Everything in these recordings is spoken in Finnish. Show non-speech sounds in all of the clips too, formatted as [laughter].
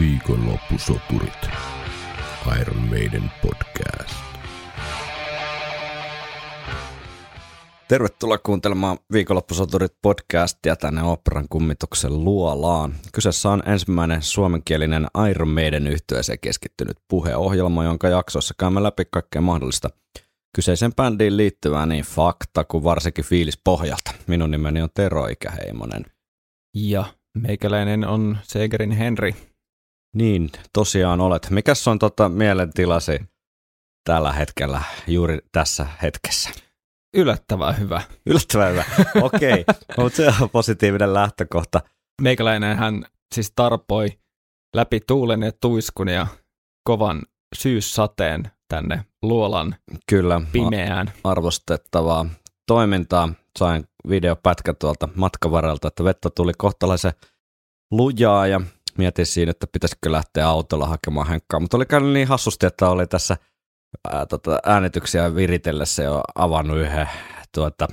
Viikonloppusoturit. Iron Maiden podcast. Tervetuloa kuuntelemaan Viikonloppusoturit podcastia tänne Operan kummituksen luolaan. Kyseessä on ensimmäinen suomenkielinen Iron Maiden yhtyeeseen keskittynyt puheohjelma, jonka jaksossa käymme läpi kaikkea mahdollista kyseisen bändiin liittyvää niin fakta kuin varsinkin fiilis pohjalta. Minun nimeni on Tero Ikäheimonen. Ja meikäläinen on Segerin Henri. Niin, tosiaan olet. Mikäs on tota mielentilasi tällä hetkellä, juuri tässä hetkessä? Yllättävän hyvä. Yllättävän hyvä. Okei, [laughs] mutta se on positiivinen lähtökohta. Meikäläinen hän siis tarpoi läpi tuulen ja tuiskun ja kovan syyssateen tänne luolan Kyllä, pimeään. arvostettavaa toimintaa. Sain videopätkä tuolta matkavaralta, että vettä tuli kohtalaisen lujaa ja mietin siinä, että pitäisikö lähteä autolla hakemaan henkkaa. Mutta oli käynyt niin hassusti, että oli tässä ää, tota, äänityksiä viritellessä jo avannut yhden tuota,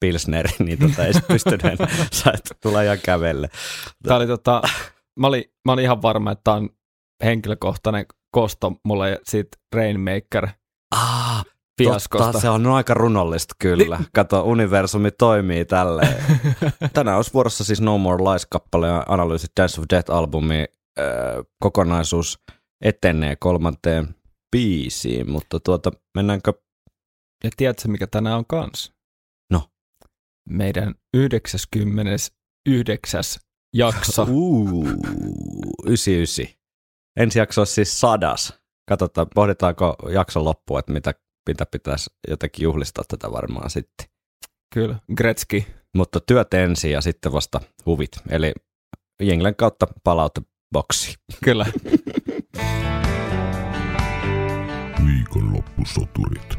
pilsneri, [laughs] niin tota, ei pystynyt enää, [laughs] sait tulla ihan kävelle. Tämä oli tota, mä olin, mä olin ihan varma, että tämä on henkilökohtainen kosto mulle siitä Rainmaker Ah, fiaskosta. Totta, se on aika runollista kyllä. Kato, universumi toimii tälleen. [laughs] Tänään olisi vuorossa siis No More Lies-kappale ja analyysi Dance of Death-albumi äh, kokonaisuus etenee kolmanteen biisiin, mutta tuota, mennäänkö? Ja tiedätkö, mikä tänään on kans? No. Meidän 99. jakso. Uu, 99. Ensi jakso on siis sadas. Katsotaan, pohditaanko jakson loppuun, että mitä, mitä pitäisi jotenkin juhlistaa tätä varmaan sitten. Kyllä, Gretzky. Mutta työt ensin ja sitten vasta huvit. Eli Jenglen kautta palauteboksi. Kyllä. [laughs] Viikonloppusoturit.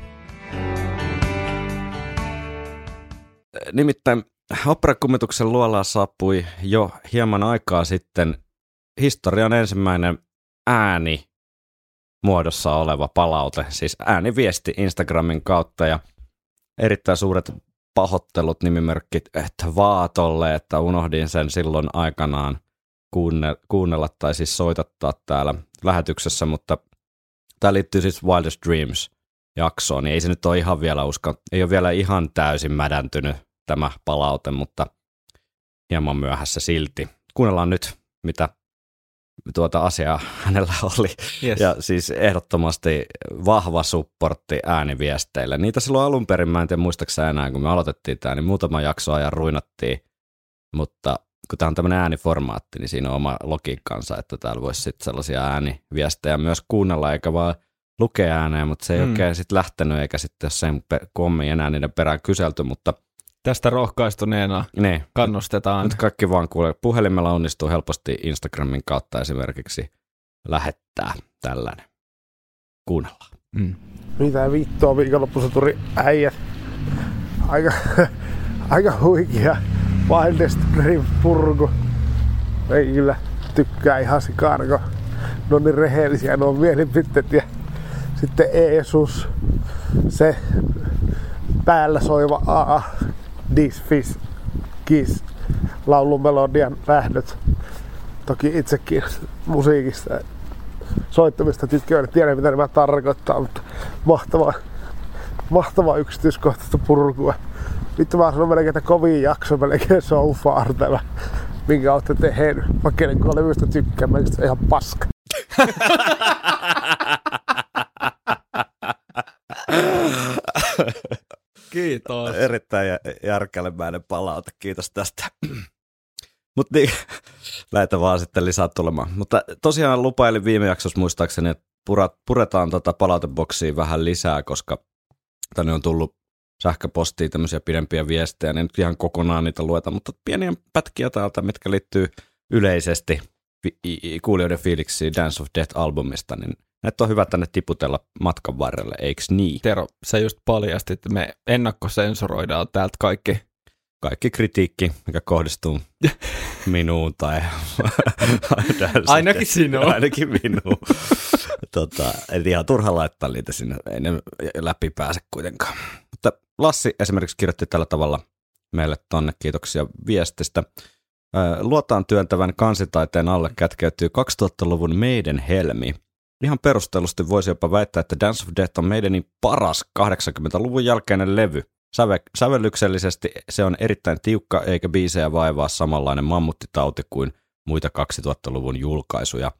Nimittäin operakummituksen luolaa saapui jo hieman aikaa sitten historian ensimmäinen ääni muodossa oleva palaute, siis ääniviesti Instagramin kautta ja erittäin suuret pahoittelut nimimerkit että Vaatolle, että unohdin sen silloin aikanaan kuunne, kuunnella tai siis soitattaa täällä lähetyksessä, mutta tämä liittyy siis Wildest Dreams jaksoon, niin ei se nyt ole ihan vielä usko, ei ole vielä ihan täysin mädäntynyt tämä palaute, mutta hieman myöhässä silti. Kuunnellaan nyt, mitä tuota asiaa hänellä oli. Yes. Ja siis ehdottomasti vahva supportti ääniviesteille. Niitä silloin alun perin, mä en tiedä muistaakseni enää, kun me aloitettiin tämä, niin muutama jakso ajan ruinattiin. Mutta kun tämä on tämmöinen ääniformaatti, niin siinä on oma logiikkansa, että täällä voisi sitten sellaisia ääniviestejä myös kuunnella, eikä vaan lukea ääneen, mutta se ei Mm. oikein sitten lähtenyt, eikä sitten sen kommi enää niiden perään kyselty, mutta Tästä rohkaistuneena ne, kannustetaan. nyt kaikki vaan kuulee. Puhelimella onnistuu helposti Instagramin kautta esimerkiksi lähettää tällainen. Kuunnellaan. Mm. Mitä vittua viikonloppusaturi äijät. Aika, aika huikea Wildest Dream purku. Ei kyllä tykkää ihan sikaan, kun ne on niin rehellisiä nuo mielipiteet ja sitten Eesus, se päällä soiva AA, This Fish, Kiss, laulumelodian lähdöt. Toki itsekin musiikista soittamista tykkään, tiedä mitä nämä tarkoittaa, mutta mahtava, mahtava yksityiskohtaista purkua. Vittu mä sanon melkein, että kovin jakso melkein so far tämä, minkä olette tehnyt. Mä kenen kun levystä tykkään, mä se ihan paska. [laughs] Kiitos. Erittäin jä- järkälemäinen palaute, kiitos tästä. Mutta niin, näitä vaan sitten lisää tulemaan. Mutta tosiaan lupailin viime jaksossa muistaakseni, että puretaan tota palauteboksiin vähän lisää, koska tänne on tullut sähköpostiin tämmöisiä pidempiä viestejä, niin nyt ihan kokonaan niitä lueta, mutta pieniä pätkiä täältä, mitkä liittyy yleisesti kuulijoiden fiiliksiin Dance of Death-albumista, niin näitä on hyvä tänne tiputella matkan varrelle, eiks niin? Tero, sä just paljastit, että me ennakkosensuroidaan täältä kaikki. Kaikki kritiikki, mikä kohdistuu [laughs] minuun tai Ainakin sinuun. Ainakin minuun. tota, eli ihan turha laittaa niitä sinne, ei ne läpi pääse kuitenkaan. Mutta Lassi esimerkiksi kirjoitti tällä tavalla meille tonne, kiitoksia viestistä. Luotaan työntävän kansitaiteen alle kätkeytyy 2000-luvun meidän helmi. Ihan perustellusti voisi jopa väittää, että Dance of Death on meidänin paras 80-luvun jälkeinen levy. Säve, sävellyksellisesti se on erittäin tiukka eikä biisejä vaivaa samanlainen mammuttitauti kuin muita 2000-luvun julkaisuja.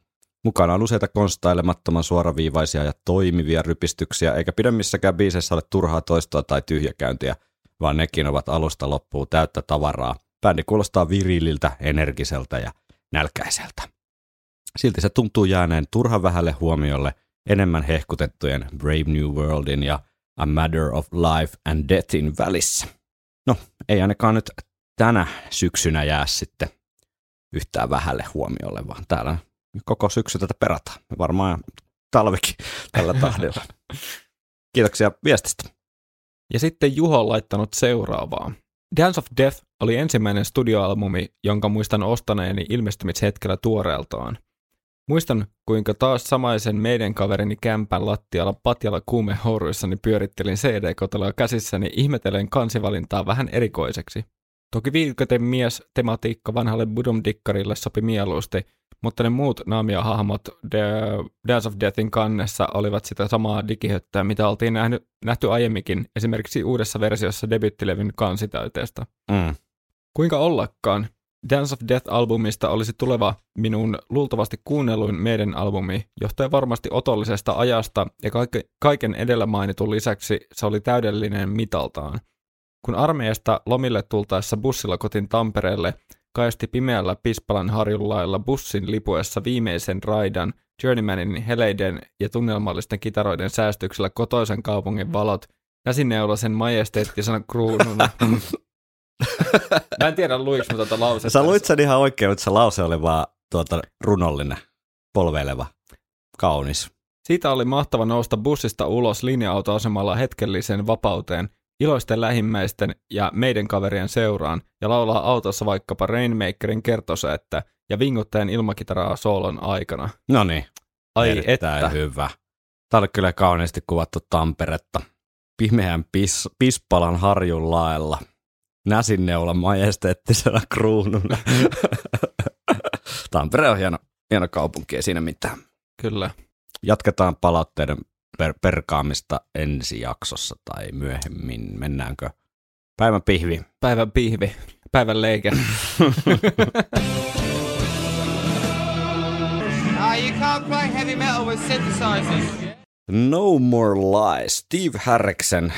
Mukana on useita konstailemattoman suoraviivaisia ja toimivia rypistyksiä, eikä pidemmissäkään biiseissä ole turhaa toistoa tai tyhjäkäyntiä, vaan nekin ovat alusta loppuun täyttä tavaraa. Bändi kuulostaa virililtä, energiseltä ja nälkäiseltä. Silti se tuntuu jääneen turhan vähälle huomiolle enemmän hehkutettujen Brave New Worldin ja A Matter of Life and Deathin välissä. No, ei ainakaan nyt tänä syksynä jää sitten yhtään vähälle huomiolle, vaan täällä koko syksy tätä perataan. Varmaan talvikin tällä [laughs] tahdilla. Kiitoksia viestistä. Ja sitten Juho on laittanut seuraavaa. Dance of Death oli ensimmäinen studioalbumi, jonka muistan ostaneeni ilmestymishetkellä tuoreeltaan. Muistan, kuinka taas samaisen meidän kaverini kämpän lattialla patjalla kuumehouruissani pyörittelin CD-koteloa käsissäni ihmetellen kansivalintaa vähän erikoiseksi. Toki viikoten mies tematiikka vanhalle Budum-dikkarille sopi mieluusti, mutta ne muut naamia-hahmot The Dance of Deathin kannessa olivat sitä samaa digihöttöä, mitä oltiin nähnyt, nähty aiemminkin, esimerkiksi uudessa versiossa debyttilevyn kansitäyteestä. Mm. Kuinka ollakaan, Dance of Death-albumista olisi tuleva minun luultavasti kuunnelluin meidän albumi, johtuen varmasti otollisesta ajasta ja kaiken edellä mainitun lisäksi se oli täydellinen mitaltaan. Kun armeijasta lomille tultaessa bussilla kotin Tampereelle, kaisti pimeällä Pispalan harjullailla bussin lipuessa viimeisen raidan Journeymanin heleiden ja tunnelmallisten kitaroiden säästyksellä kotoisen kaupungin valot näsineulasen majesteettisena kruununa. [laughs] Mä en tiedä, luiks mä tuota lausetta. Sä luit sen ihan oikein, mutta se lause oli vaan tuota runollinen, polveileva, kaunis. Siitä oli mahtava nousta bussista ulos linja-autoasemalla hetkellisen vapauteen, iloisten lähimmäisten ja meidän kaverien seuraan ja laulaa autossa vaikkapa Rainmakerin kertosäettä ja vinguttajan ilmakitaraa soolon aikana. No niin, Ai erittäin että. hyvä. Tämä oli kyllä kauniisti kuvattu Tamperetta. Pimeän pis, Pispalan harjun laella. Näsinneula majesteettisena kruununa. [laughs] Tampere on hieno, hieno kaupunki, ei siinä mitään. Kyllä. Jatketaan palautteiden per- perkaamista ensi jaksossa tai myöhemmin. Mennäänkö päivän pihvi? Päivän pihvi. Päivän leike. [laughs] Ah, you can't play heavy metal with synthesizers. No More Lies, Steve Harriksen.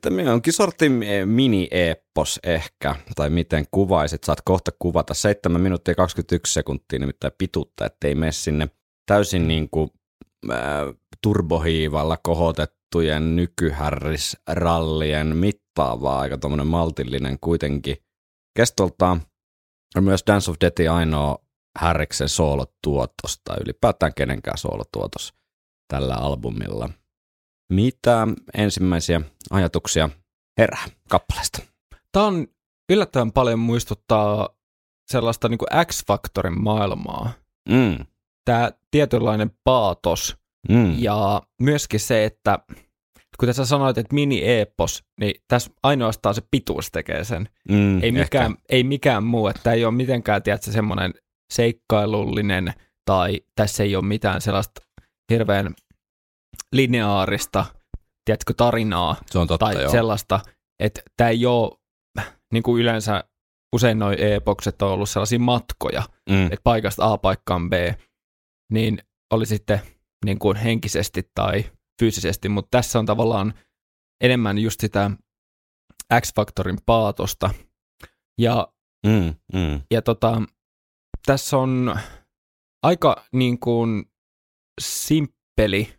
Tämä onkin sortin mini-eppos ehkä, tai miten kuvaisit, saat kohta kuvata. 7 minuuttia 21 sekuntia nimittäin pituutta, ettei mene sinne täysin niin kuin, äh, turbohiivalla kohotettujen nykyhärrisrallien mittaavaa, aika tuommoinen maltillinen kuitenkin kestoltaan. On myös Dance of Deathin ainoa Harriksen soolotuotos, tai ylipäätään kenenkään soolotuotos tällä albumilla. Mitä ensimmäisiä ajatuksia herää kappaleesta? Tämä on yllättävän paljon muistuttaa sellaista niin kuin X-Factorin maailmaa. Mm. Tämä tietynlainen paatos Mm. ja myöskin se, että kun tässä sanoit, että mini-epos, niin tässä ainoastaan se pituus tekee sen. mm, Ei mikään, ehkä. ei mikään muu, että ei ole mitenkään, tiedätkö, semmoinen seikkailullinen tai tässä ei ole mitään sellaista hirveän lineaarista, tiedätkö, tarinaa Se on totta, tai joo. sellaista, että tämä ei ole, niin kuin yleensä usein noin e-bokset on ollut sellaisia matkoja, Mm. että paikasta A paikkaan B, niin oli sitten niin kuin henkisesti tai fyysisesti, mutta tässä on tavallaan enemmän just sitä X-Factorin paatosta. Ja, Mm. Mm. ja tota, tässä on aika niin kuin simppeli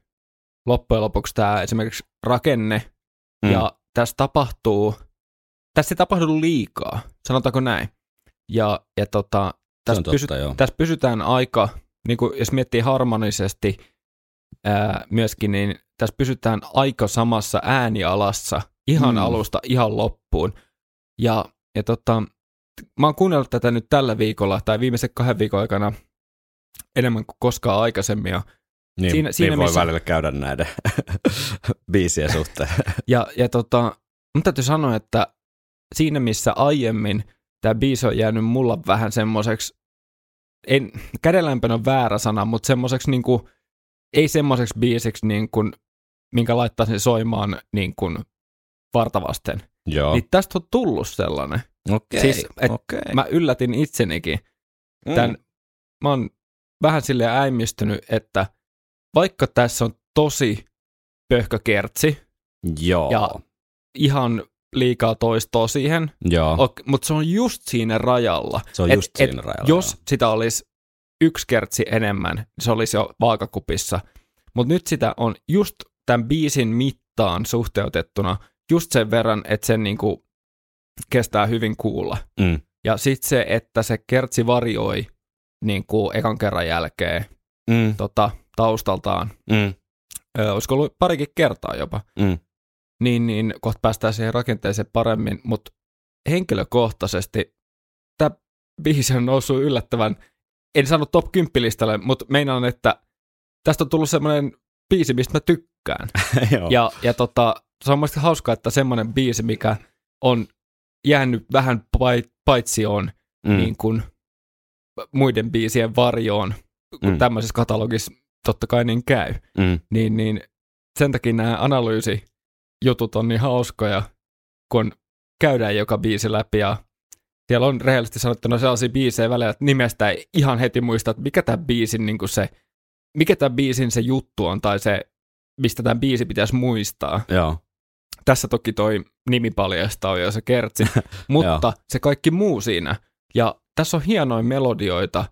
loppujen lopuksi tämä esimerkiksi rakenne Mm. ja tässä tapahtuu, tässä ei tapahdu liikaa, sanotaanko näin. Ja, ja tota, tässä, totta, pysy, joo. tässä pysytään aika, niin kuin jos miettii harmonisesti ää, myöskin, niin tässä pysytään aika samassa äänialassa ihan Mm. mm. alusta ihan loppuun. Ja, ja tota, mä oon kuunnellut tätä nyt tällä viikolla tai viimeisen kahden viikon aikana enemmän kuin koskaan aikaisemmin. Ja, Niin, Siinä- niin siinä voi missä- välillä käydä näiden [laughs] biisien suhteen. [laughs] ja, ja tota, mun täytyy sanoa, että siinä missä aiemmin tämä biisi on jäänyt mulla vähän semmoiseksi, en, kädenlämpön on väärä sana, mutta semmoiseksi niinku, ei semmoiseksi biisiksi niin kuin, minkä laittaisin soimaan niin kuin vartavasten. Joo. Niin tästä on tullut sellainen. Okei, siis, et okei. Mä yllätin itsenikin. Mm. Tän, mä oon vähän silleen äimistynyt, että vaikka tässä on tosi pöhkökertsi Joo. ja ihan liikaa toistoa siihen, Joo. ok, mutta se on just siinä rajalla. Se on Et- just et siinä rajalla. Jos sitä olisi yksi kertsi enemmän, se olisi jo vaakakupissa. Mutta nyt sitä on just tämän biisin mittaan suhteutettuna just sen verran, että sen niinku kestää hyvin kuulla. Mm. Ja sitten se, että se kertsi varioi niin kuin ekan kerran jälkeen Mm. tota, taustaltaan, Mm. ö, olisiko ollut parikin kertaa jopa, Mm. niin, niin kohta päästään siihen rakenteeseen paremmin, mutta henkilökohtaisesti tämä biisi on noussut yllättävän, en sano top 10 listalle, mutta meinaan, että tästä on tullut semmoinen biisi, mistä mä tykkään. [laughs] Ja, ja tota, se on mielestäni hauskaa, että semmoinen biisi, mikä on jäänyt vähän pait- paitsi on mm. niin kuin muiden biisien varjoon, kun mm. tämmöisessä katalogissa totta kai niin käy, Mm. niin, niin sen takia nämä analyysijutut on niin hauskoja, kun käydään joka biisi läpi ja siellä on rehellisesti sanottuna sellaisia biisejä välillä, että nimestä ei ihan heti muista, että mikä tämä biisin niin se, mikä tämän biisin se juttu on tai se, mistä tämä biisi pitäisi muistaa. Joo. Tässä toki toi nimi paljastaa jo se kertsi, [laughs] mutta se kaikki muu siinä. Ja tässä on hienoja melodioita,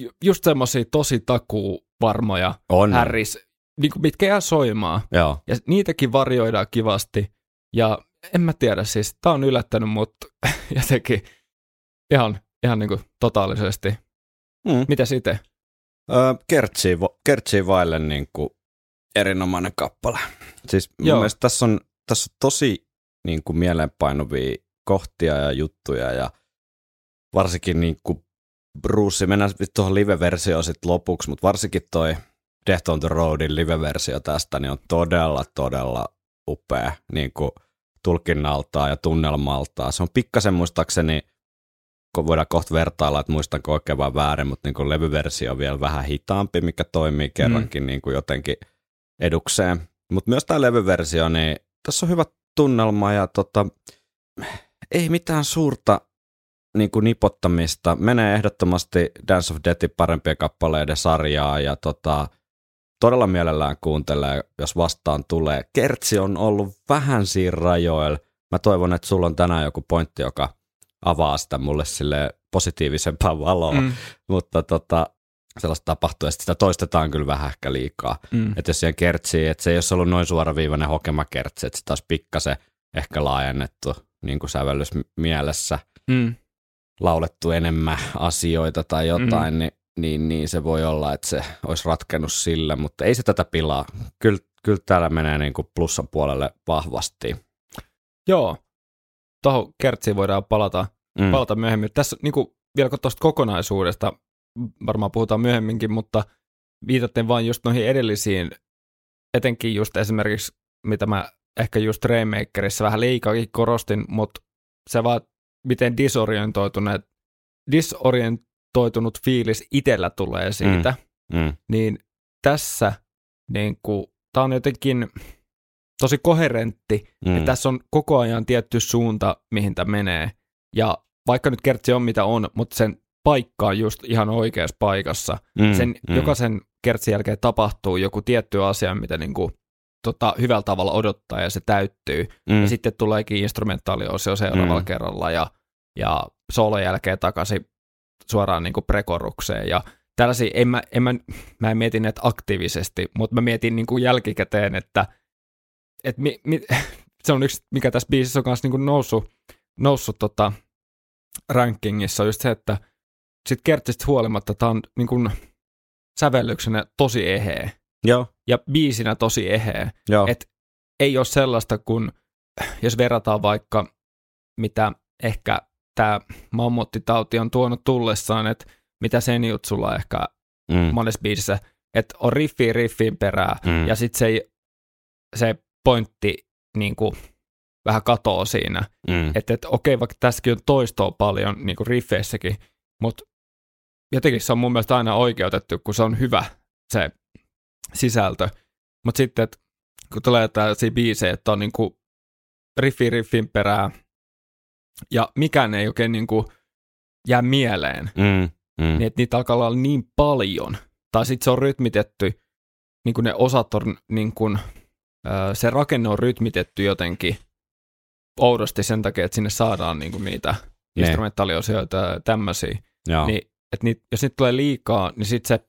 ju- just semmoisia tosi takuu varmoja On. härris, niin kuin mitkä jää soimaan. Joo. Ja niitäkin varjoidaan kivasti. Ja en mä tiedä, siis tää on yllättänyt mut [laughs] jotenkin ihan, ihan niin kuin totaalisesti. Mm. Mitä sitten? Öö, Kertsiin, Kertsiin vaille niin kuin erinomainen kappale. Siis mun Joo. mielestä tässä on, tässä on tosi niin kuin mieleenpainuvia kohtia ja juttuja ja varsinkin niin kuin Bruce, mennään tuohon live-versioon sitten lopuksi, mutta varsinkin toi Death on the Roadin live-versio tästä niin on todella, todella upea niin kuin tulkinnaltaan ja tunnelmaltaan. Se on pikkasen muistaakseni kun voidaan kohta vertailla, että muistanko oikein vai väärin, mutta niin kuin levyversio on vielä vähän hitaampi, mikä toimii kerrankin niin kuin jotenkin edukseen. Mutta myös tämä levyversio, niin tässä on hyvä tunnelma ja tota, ei mitään suurta niin kuin nipottamista. Menee ehdottomasti Dance of Deathin parempien kappaleiden sarjaa ja tota, todella mielellään kuuntelee, jos vastaan tulee. Kertsi on ollut vähän siinä rajoilla. Mä toivon, että sulla on tänään joku pointti, joka avaa sitä mulle sille positiivisempaa valoa, mm. Mutta tota, sellaista tapahtuu, ja sit sitä toistetaan kyllä vähän ehkä liikaa. mm, Että jos siihen kertsii, että se ei olisi ollut noin suoraviivainen hokemakertsi, että sitä olisi pikkasen ehkä laajennettu niin kuin sävellys mielessä, mm, laulettu enemmän asioita tai jotain, mm. niin, niin, niin se voi olla, että se olisi ratkennut sillä, mutta ei se tätä pilaa. Kyllä, kyllä täällä menee niin kuin plussan puolelle vahvasti. Joo. Tuohon kertsiin voidaan palata, Mm. palata myöhemmin. Tässä niin kuin, vielä tuosta kokonaisuudesta varmaan puhutaan myöhemminkin, mutta viitaten vain just noihin edellisiin, etenkin just esimerkiksi, mitä mä ehkä just Rainmakerissa vähän liikaakin korostin, mutta se vaan, miten disorientoituneet, disorientoitunut fiilis itsellä tulee siitä, Mm. niin tässä niin kuin, tämä on jotenkin tosi koherentti, Mm. että tässä on koko ajan tietty suunta, mihin tämä menee. Ja vaikka nyt kertsi on mitä on, mutta sen paikka on just ihan oikeassa paikassa. Mm. Sen Mm. jokaisen kertsin jälkeen tapahtuu joku tietty asia, mitä niin kuin, tota, hyvällä tavalla odottaa ja se täyttyy. Mm. Ja sitten tuleekin instrumentaaliosio seuraavalla Mm. kerralla ja, ja soolon jälkeen takaisin suoraan niin kuin prekorukseen. Ja tällaisia, en mä, en mä, mä en mieti näitä aktiivisesti, mutta mä mietin niin kuin jälkikäteen, että et mi, mi, [laughs] se on yksi, mikä tässä biisissä on kanssa niin noussut, noussut tota, rankingissa, on just se, että sit kertsistä huolimatta tämä on niin kuin sävellyksenä tosi eheä Joo, ja biisinä tosi eheä. joo. Et ei ole sellaista kuin, jos verrataan vaikka mitä ehkä tämä mammuttitauti on tuonut tullessaan, että mitä sen jutsulla ehkä mm. monessa biisissä, että on riffi riffiin perää, Mm. ja sitten se, se pointti niin kuin, vähän katoo siinä. mm. Että et, okei, vaikka tässäkin on toistoa paljon niin kuin riffeissäkin, mutta jotenkin se on mun mielestä aina oikeutettu, kun se on hyvä se sisältö. Mutta sitten, että kun tulee tällaisia biisejä, että on niin kuin riffi riffin perää, ja mikään ei oikein niin kuin jää mieleen, Mm. Mm. niin että niitä alkaa olla niin paljon. Tai sitten se on rytmitetty, niin kuin ne osat on, niin kuin, se rakenne on rytmitetty jotenkin oudosti sen takia, että sinne saadaan niin kuin niitä Ne. instrumentaaliosioita ja tämmöisiä. Niin, että niit, jos niitä tulee liikaa, niin sitten se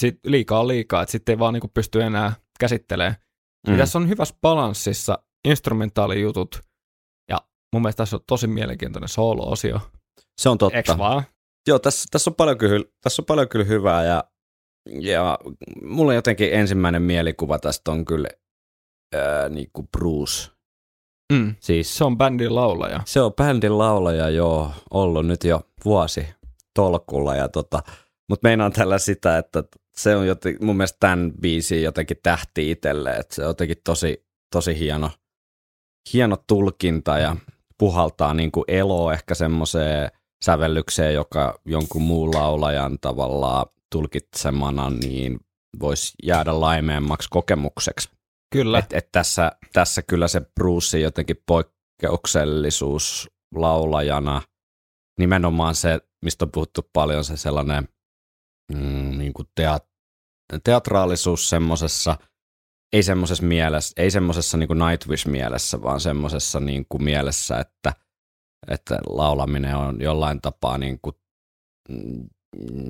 sit liikaa on liikaa, että sitten ei vaan niin kuin pysty enää käsittelemään. Mm. mm. Tässä on hyvässä balanssissa instrumentaalijutut, ja mun mielestä tässä on tosi mielenkiintoinen solo-osio. Se on totta. Eks vaan? Joo, tässä, tässä, on paljon kyllä, tässä on paljon kyllä hyvää ja, ja mulla jotenkin ensimmäinen mielikuva tästä on kyllä ää, niin kuin Bruce. Mm. Siis Se on bändin laulaja. se on bändin laulaja joo, ollut nyt jo vuosi tolkulla ja tota, mutta meinaan tällä sitä, että se on joten, mun mielestä tämän biisin jotenkin tähti itselle, että se on jotenkin tosi, tosi hieno, hieno tulkinta ja puhaltaa niin kuin elo ehkä semmoiseen sävellykseen, joka jonkun muun laulajan tavallaan tulkitsemana niin voisi jäädä laimeemmaksi kokemukseksi. Kyllä. Et, et tässä, tässä kyllä se Bruce jotenkin poikkeuksellisuus laulajana, nimenomaan se, mistä on puhuttu paljon, se sellainen mm, niin kuin teat, teatraalisuus semmoisessa, ei semmoisessa mielessä, ei semmoisessa niin Nightwish-mielessä, vaan semmoisessa niin kuin mielessä, että, että laulaminen on jollain tapaa niin kuin mm,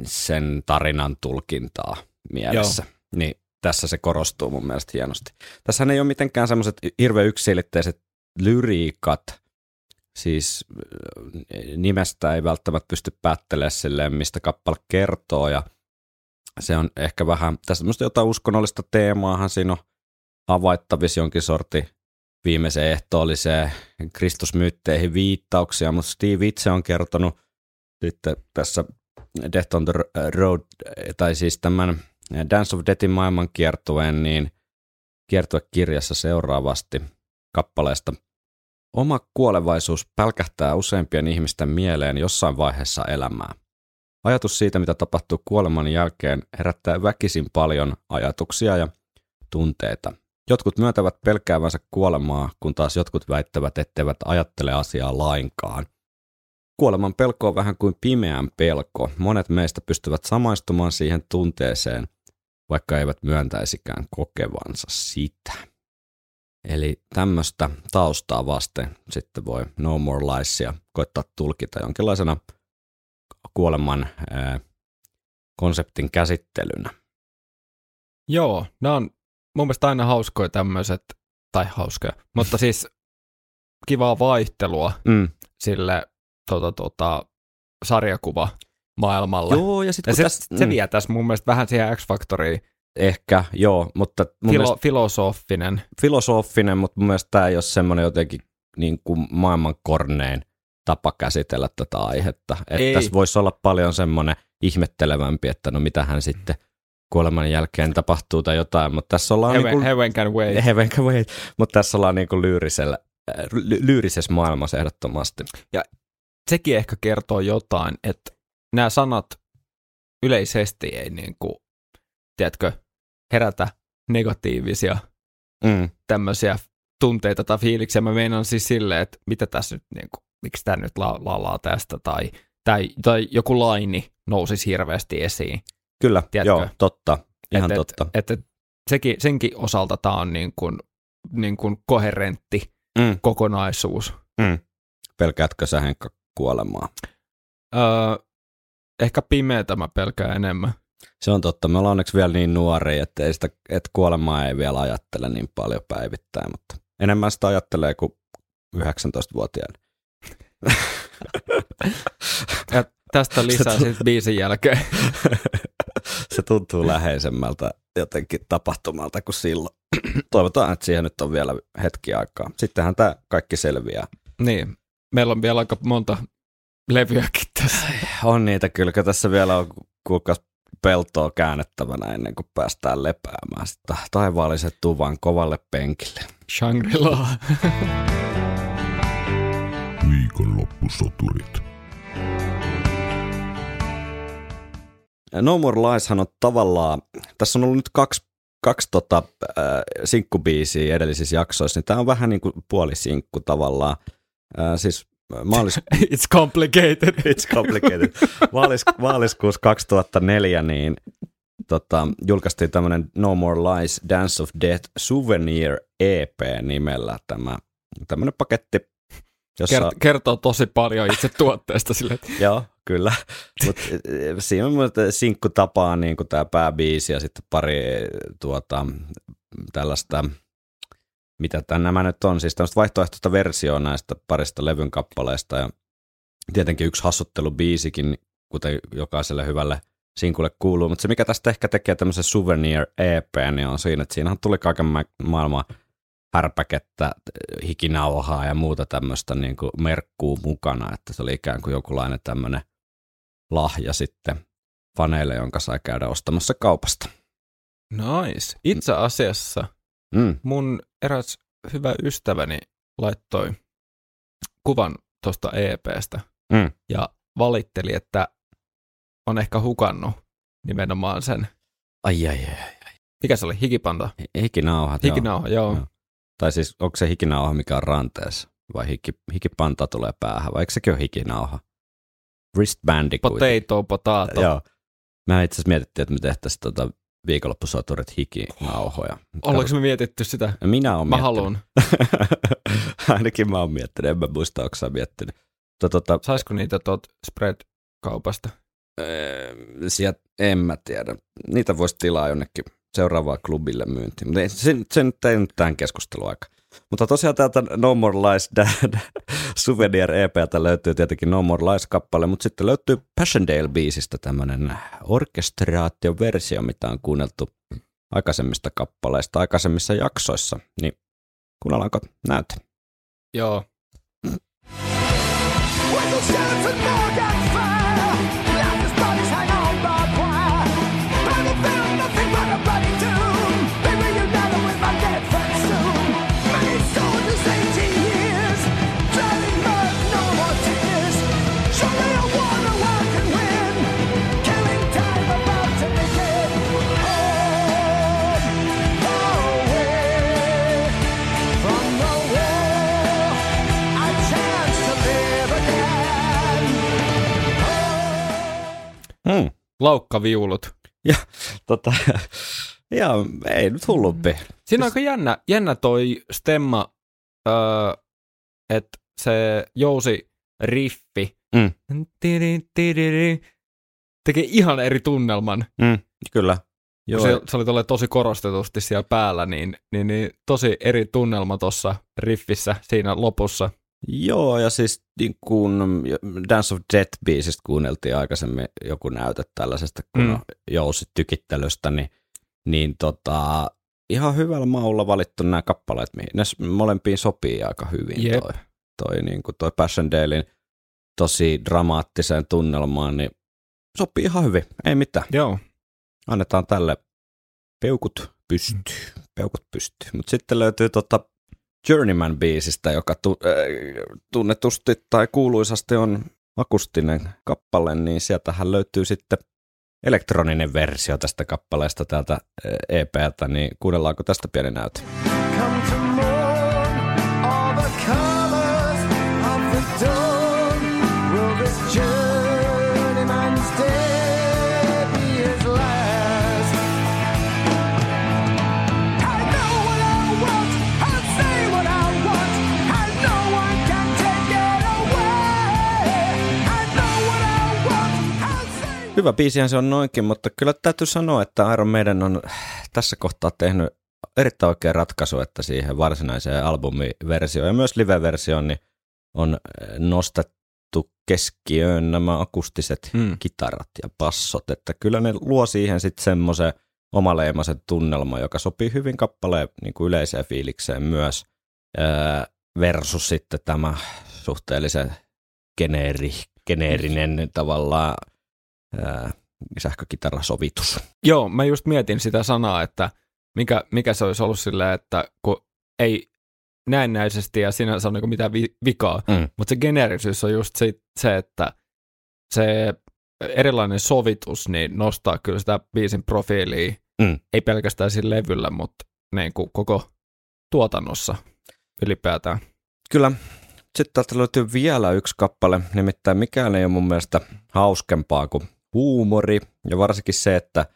sen tarinan tulkintaa mielessä. Niin tässä se korostuu mun mielestä hienosti. Tässä ei ole mitenkään semmoiset hirveän yksilitteiset lyriikat, siis äh, nimestä ei välttämättä pysty päättelemään silleen, mistä kappale kertoo, ja se on ehkä vähän, tässä semmoista jotain uskonnollista teemaahan siinä on havaittavissa jonkin sorti viimeiseen ehtoolliseen Kristusmyytteihin viittauksia, mutta Steve itse on kertonut sitten tässä Death on the Road, tai siis tämän Dance of Deathin maailman kiertueen, niin kiertuekirjassa seuraavasti kappaleesta. Oma kuolevaisuus pälkähtää useimpien ihmisten mieleen jossain vaiheessa elämää. Ajatus siitä, mitä tapahtuu kuoleman jälkeen, herättää väkisin paljon ajatuksia ja tunteita. Jotkut myöntävät pelkäävänsä kuolemaa, kun taas jotkut väittävät, etteivät ajattele asiaa lainkaan. Kuoleman pelko on vähän kuin pimeän pelko. Monet meistä pystyvät samaistumaan siihen tunteeseen, vaikka eivät myöntäisikään kokevansa sitä. Eli tämmöistä taustaa vasten sitten voi No More Liesia koittaa tulkita jonkinlaisena kuoleman ää, konseptin käsittelynä. Joo, nämä on mun mielestä aina hauskoja tämmöiset, tai hauskoja, mutta siis kivaa vaihtelua Mm. sille tota, tota, sarjakuva maailmalle. Joo, ja sitten Ja se, tässä, se mm, vie tässä mun mielestä vähän siihen X-Factoriin. Ehkä, joo, mutta mun Filo, mielestä filosofinen. filosofinen, mutta mun mielestä tämä ei ole semmoinen jotenkin niin kuin maailman kornein tapa käsitellä tätä aihetta. Että Ei. tässä voisi olla paljon semmoinen ihmettelevämpi, että no mitähän sitten kuoleman jälkeen tapahtuu tai jotain, mutta tässä ollaan Heaven, niin kuin, heaven can wait. [laughs] heaven can wait, mutta tässä ollaan niin kuin lyyrisellä, ly- lyyrisessä maailmassa ehdottomasti. Sekin ehkä kertoo jotain, että nämä sanat yleisesti ei niin kuin, tiedätkö, herätä negatiivisia Mm. tämmöisiä tunteita tai fiiliksiä. Mä meinaan siis silleen, että mitä tässä nyt, niin kuin, miksi tämä nyt la- laulaa tästä, tai, tai, tai joku laini nousisi hirveästi esiin. Kyllä, Tiedätkö? joo, totta, ihan et, totta. Et, et, sekin, senkin osalta tämä on niin kuin, niin kuin koherentti Mm. kokonaisuus. Mm. Pelkäätkö sä Henkka kuolemaa? Öö, ehkä pimeätä mä pelkään enemmän. Se on totta. Me ollaan onneksi vielä niin nuoria, että, ei sitä, että kuolemaa ei vielä ajattele niin paljon päivittäin, mutta Enemmän sitä ajattelee kuin 19-vuotiaana. Ja tästä lisää sitten biisin jälkeen. se tuntuu läheisemmältä jotenkin tapahtumalta kuin silloin. Toivotaan, että siihen nyt on vielä hetki aikaa. Sittenhän tämä kaikki selviää. niin, meillä on vielä aika monta levyäkin tässä. On niitä kyllä, tässä vielä on kuulkaas peltoa käännettävänä ennen kuin päästään lepäämään sitten taivaalliset tuvan kovalle penkille. Shangri-La. [laughs] Viikonloppusoturit. No More Lieshan on tavallaan, tässä on ollut nyt kaksi, kaksi tota, äh, sinkkubiisiä edellisissä jaksoissa, niin tämä on vähän niin kuin puolisinkku tavallaan. Äh, siis maalis, [laughs] It's complicated. [laughs] It's complicated. Maalis, maaliskuussa 2004 niin tota, julkaistiin tämmöinen No More Lies Dance of Death Souvenir EP nimellä tämä tämmöinen paketti, jossa... Kert- kertoo tosi paljon itse tuotteesta sille, [laughs] Joo, kyllä. Mut, eh, siinä on muuten sinkku tapaa niin tämä pääbiisi ja sitten pari tuota, tällaista, mitä tämän nämä nyt on, siis tämmöistä vaihtoehtoista versioa näistä parista levyn kappaleista ja tietenkin yksi hassuttelubiisikin, kuten jokaiselle hyvälle sinkulle kuuluu, mutta se mikä tästä ehkä tekee tämmöisen souvenir EP, niin on siinä, että siinähän tuli kaiken ma- maailman härpäkettä, hikinauhaa ja muuta tämmöistä niin kuin merkkuu mukana, että se oli ikään kuin jokinlainen tämmöinen lahja sitten faneille, jonka sai käydä ostamassa kaupasta. nice. Itse asiassa Mm. mun eräs hyvä ystäväni laittoi kuvan tuosta EPstä Mm. ja valitteli, että on ehkä hukannut nimenomaan sen. Ai, ai, ai. Mikä se oli? Hikipanta? Hikinauhat, Hikinauha, joo. Joo. Tai siis onko se hikinauha, mikä on ranteessa? Vai hiki, hikipanta tulee päähän? Vai eikö sekin ole hikinauha? Wristbandi kuitenkin. Potato, potato. Joo. Mä itse asiassa mietittiin, että me tehtäisiin tota viikonloppusoturit hikinauhoja. Ollaanko me mietitty sitä? Minä olen Mä haluan. [laughs] Ainakin mä oon miettinyt, en mä muista, onko sä miettinyt. Tota, tota, Saisiko niitä tuot spread-kaupasta? Öö, sieltä en mä tiedä. Niitä voisi tilaa jonnekin seuraavaan klubille myyntiin. Mutta ei- se, se nyt ei nyt tämän keskusteluaika. Mutta tosiaan täältä No More Lies [laughs] Souvenir EPltä löytyy tietenkin No More Lies-kappale, mutta sitten löytyy Passchendaele-biisistä tämmöinen orkestraatioversio, mitä on kuunneltu aikaisemmista kappaleista, aikaisemmissa jaksoissa. Niin kuunnellaanko näytä? Joo. Hmm. Laukkaviulut. [laughs] Tota, ja ei nyt hullumpi. Siinä on aika jännä, jännä toi stemma, öö, että se jousi riffi Mm. Tekee ihan eri tunnelman. Mm, kyllä. Joo. Se, se oli tosi korostetusti siellä päällä, niin, niin, niin tosi eri tunnelma tuossa riffissä siinä lopussa. Joo, ja siis niin kuin Dance of Death-biisistä kuunneltiin aikaisemmin joku näyte tällaisesta kun Mm. mm. jousi tykittelystä, niin, niin tota, ihan hyvällä maulla valittu nämä kappaleet, mihin ne molempiin sopii aika hyvin Jep. toi, toi, niin kuin toi Passion Dailin tosi dramaattiseen tunnelmaan, niin sopii ihan hyvin, ei mitään. Joo. Annetaan tälle peukut pystyy, peukut pystyy. Mutta sitten löytyy tota Journeyman-biisistä, joka tu- äh, tunnetusti tai kuuluisasti on akustinen kappale, niin sieltähän löytyy sitten elektroninen versio tästä kappaleesta täältä äh, EPltä, niin kuunnellaanko tästä pieni näyte? Hyvä biisihän se on noinkin, mutta kyllä täytyy sanoa, että Iron Maiden on tässä kohtaa tehnyt erittäin oikea ratkaisu, että siihen varsinaiseen albumiversioon ja myös live-versioon niin on äh, nostettu keskiöön nämä akustiset Mm. mm. kitarat ja bassot, että kyllä ne luo siihen sitten semmoisen omaleimaisen tunnelman, joka sopii hyvin kappaleen niin kuin yleiseen fiilikseen myös, ää, versus sitten tämä suhteellisen geneeri, geneerinen tavallaan ää, sähkökitarasovitus. Joo, mä just mietin sitä sanaa, että mikä, mikä se olisi ollut silleen, että kun ei näennäisesti ja sinänsä ole niinku mitään vi- vikaa, Mm. mutta se geneerisyys on just se, se, että se erilainen sovitus niin nostaa kyllä sitä biisin profiilia, Mm. ei pelkästään siinä levyllä, mutta niin kuin koko tuotannossa ylipäätään. Kyllä. Sitten täältä löytyy vielä yksi kappale, nimittäin mikään ei ole mun mielestä hauskempaa kuin huumori, ja varsinkin se, että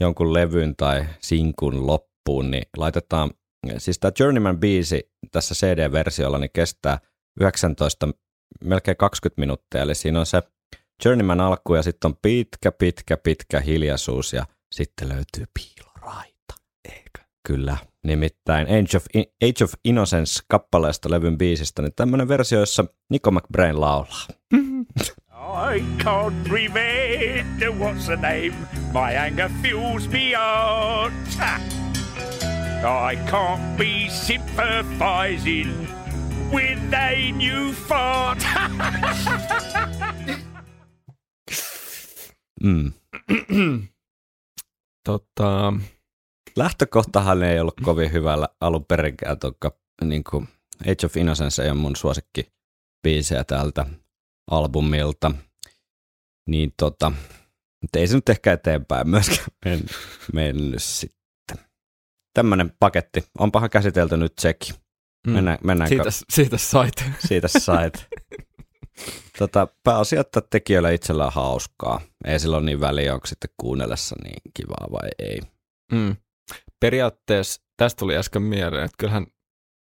jonkun levyn tai sinkun loppuun, niin laitetaan, siis tämä Journeyman-biisi tässä CD-versiolla niin kestää 19, melkein 20 minuuttia, eli siinä on se Journeyman alku ja sitten on pitkä, pitkä, pitkä hiljaisuus ja sitten löytyy piiloraita. Eikö? Kyllä. Nimittäin Age of, Age of Innocence kappaleesta levyn biisistä, niin tämmöinen versio, jossa Nico McBrain laulaa. I can't prevent what's the name. My anger fuels me out. I can't be sympathizing with a new fart. Mm. Tota, Lähtökohtahan ei ollut kovin hyvällä alun perinkään, niin Age of Innocence ei ole mun suosikki biisejä tältä albumilta. Niin tota, mutta ei se nyt ehkä eteenpäin myöskään [laughs] men, mennyt sitten. Tämmönen paketti. Onpahan käsitelty nyt sekin. mm, Mennään, mennäänkö? siitä, siitä sait. [laughs] Siitä sait. tota, pääasia, että tekijöillä itsellään hauskaa. Ei sillä ole niin väliä, onko sitten kuunnellessa niin kivaa vai ei. Mm. Periaatteessa tästä tuli äsken mieleen, että kyllähän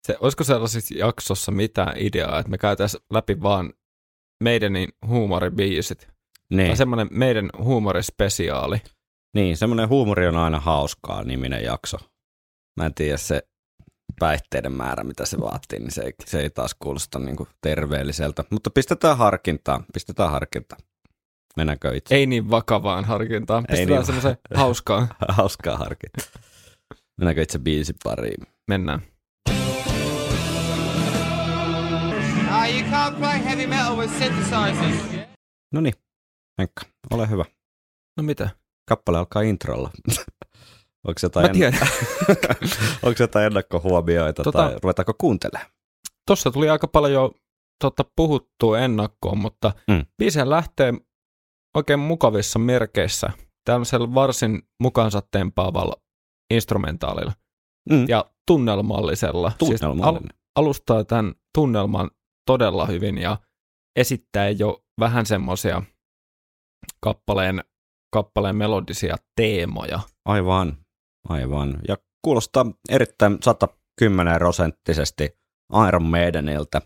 se, olisiko sellaisessa jaksossa mitään ideaa, että me käytäisiin läpi vaan meidänin huumoribiisit. Niin, Tai semmoinen meidän huumorispesiaali. niin, semmoinen huumori on aina hauskaa niminen jakso. Mä en tiedä se päihteiden määrä, mitä se vaatii, niin se ei, se ei taas kuulosta niin kuin terveelliseltä. Mutta pistetään harkintaan, pistetään harkintaan. Mennäänkö itse? Ei niin vakavaan harkintaan. Ei Pistetään niin- semmoiseen hauskaan. [laughs] Hauskaa harkintaa. Mennäänkö itse biisin pariin? Mennään. You can't play heavy metal with synthesizers. No niin, Henkka, ole hyvä. No mitä? Kappale alkaa introlla. [laughs] Onko jotain, tiedän. [laughs] Onko jotain ennakkohuomioita Tota- tai ruvetaanko kuuntelemaan? Tuossa tuli aika paljon jo totta, puhuttua ennakkoon, mutta Mm. mm. biisihän lähtee oikein mukavissa merkeissä. Tällaisella varsin mukaansa tempaavalla instrumentaalilla Mm. ja tunnelmallisella. Tunnelmallinen. Siis al- alustaa tämän tunnelman todella hyvin ja esittää jo vähän semmoisia kappaleen, kappaleen melodisia teemoja. Aivan, aivan. Ja kuulostaa erittäin 110 prosenttisesti Iron Maideniltä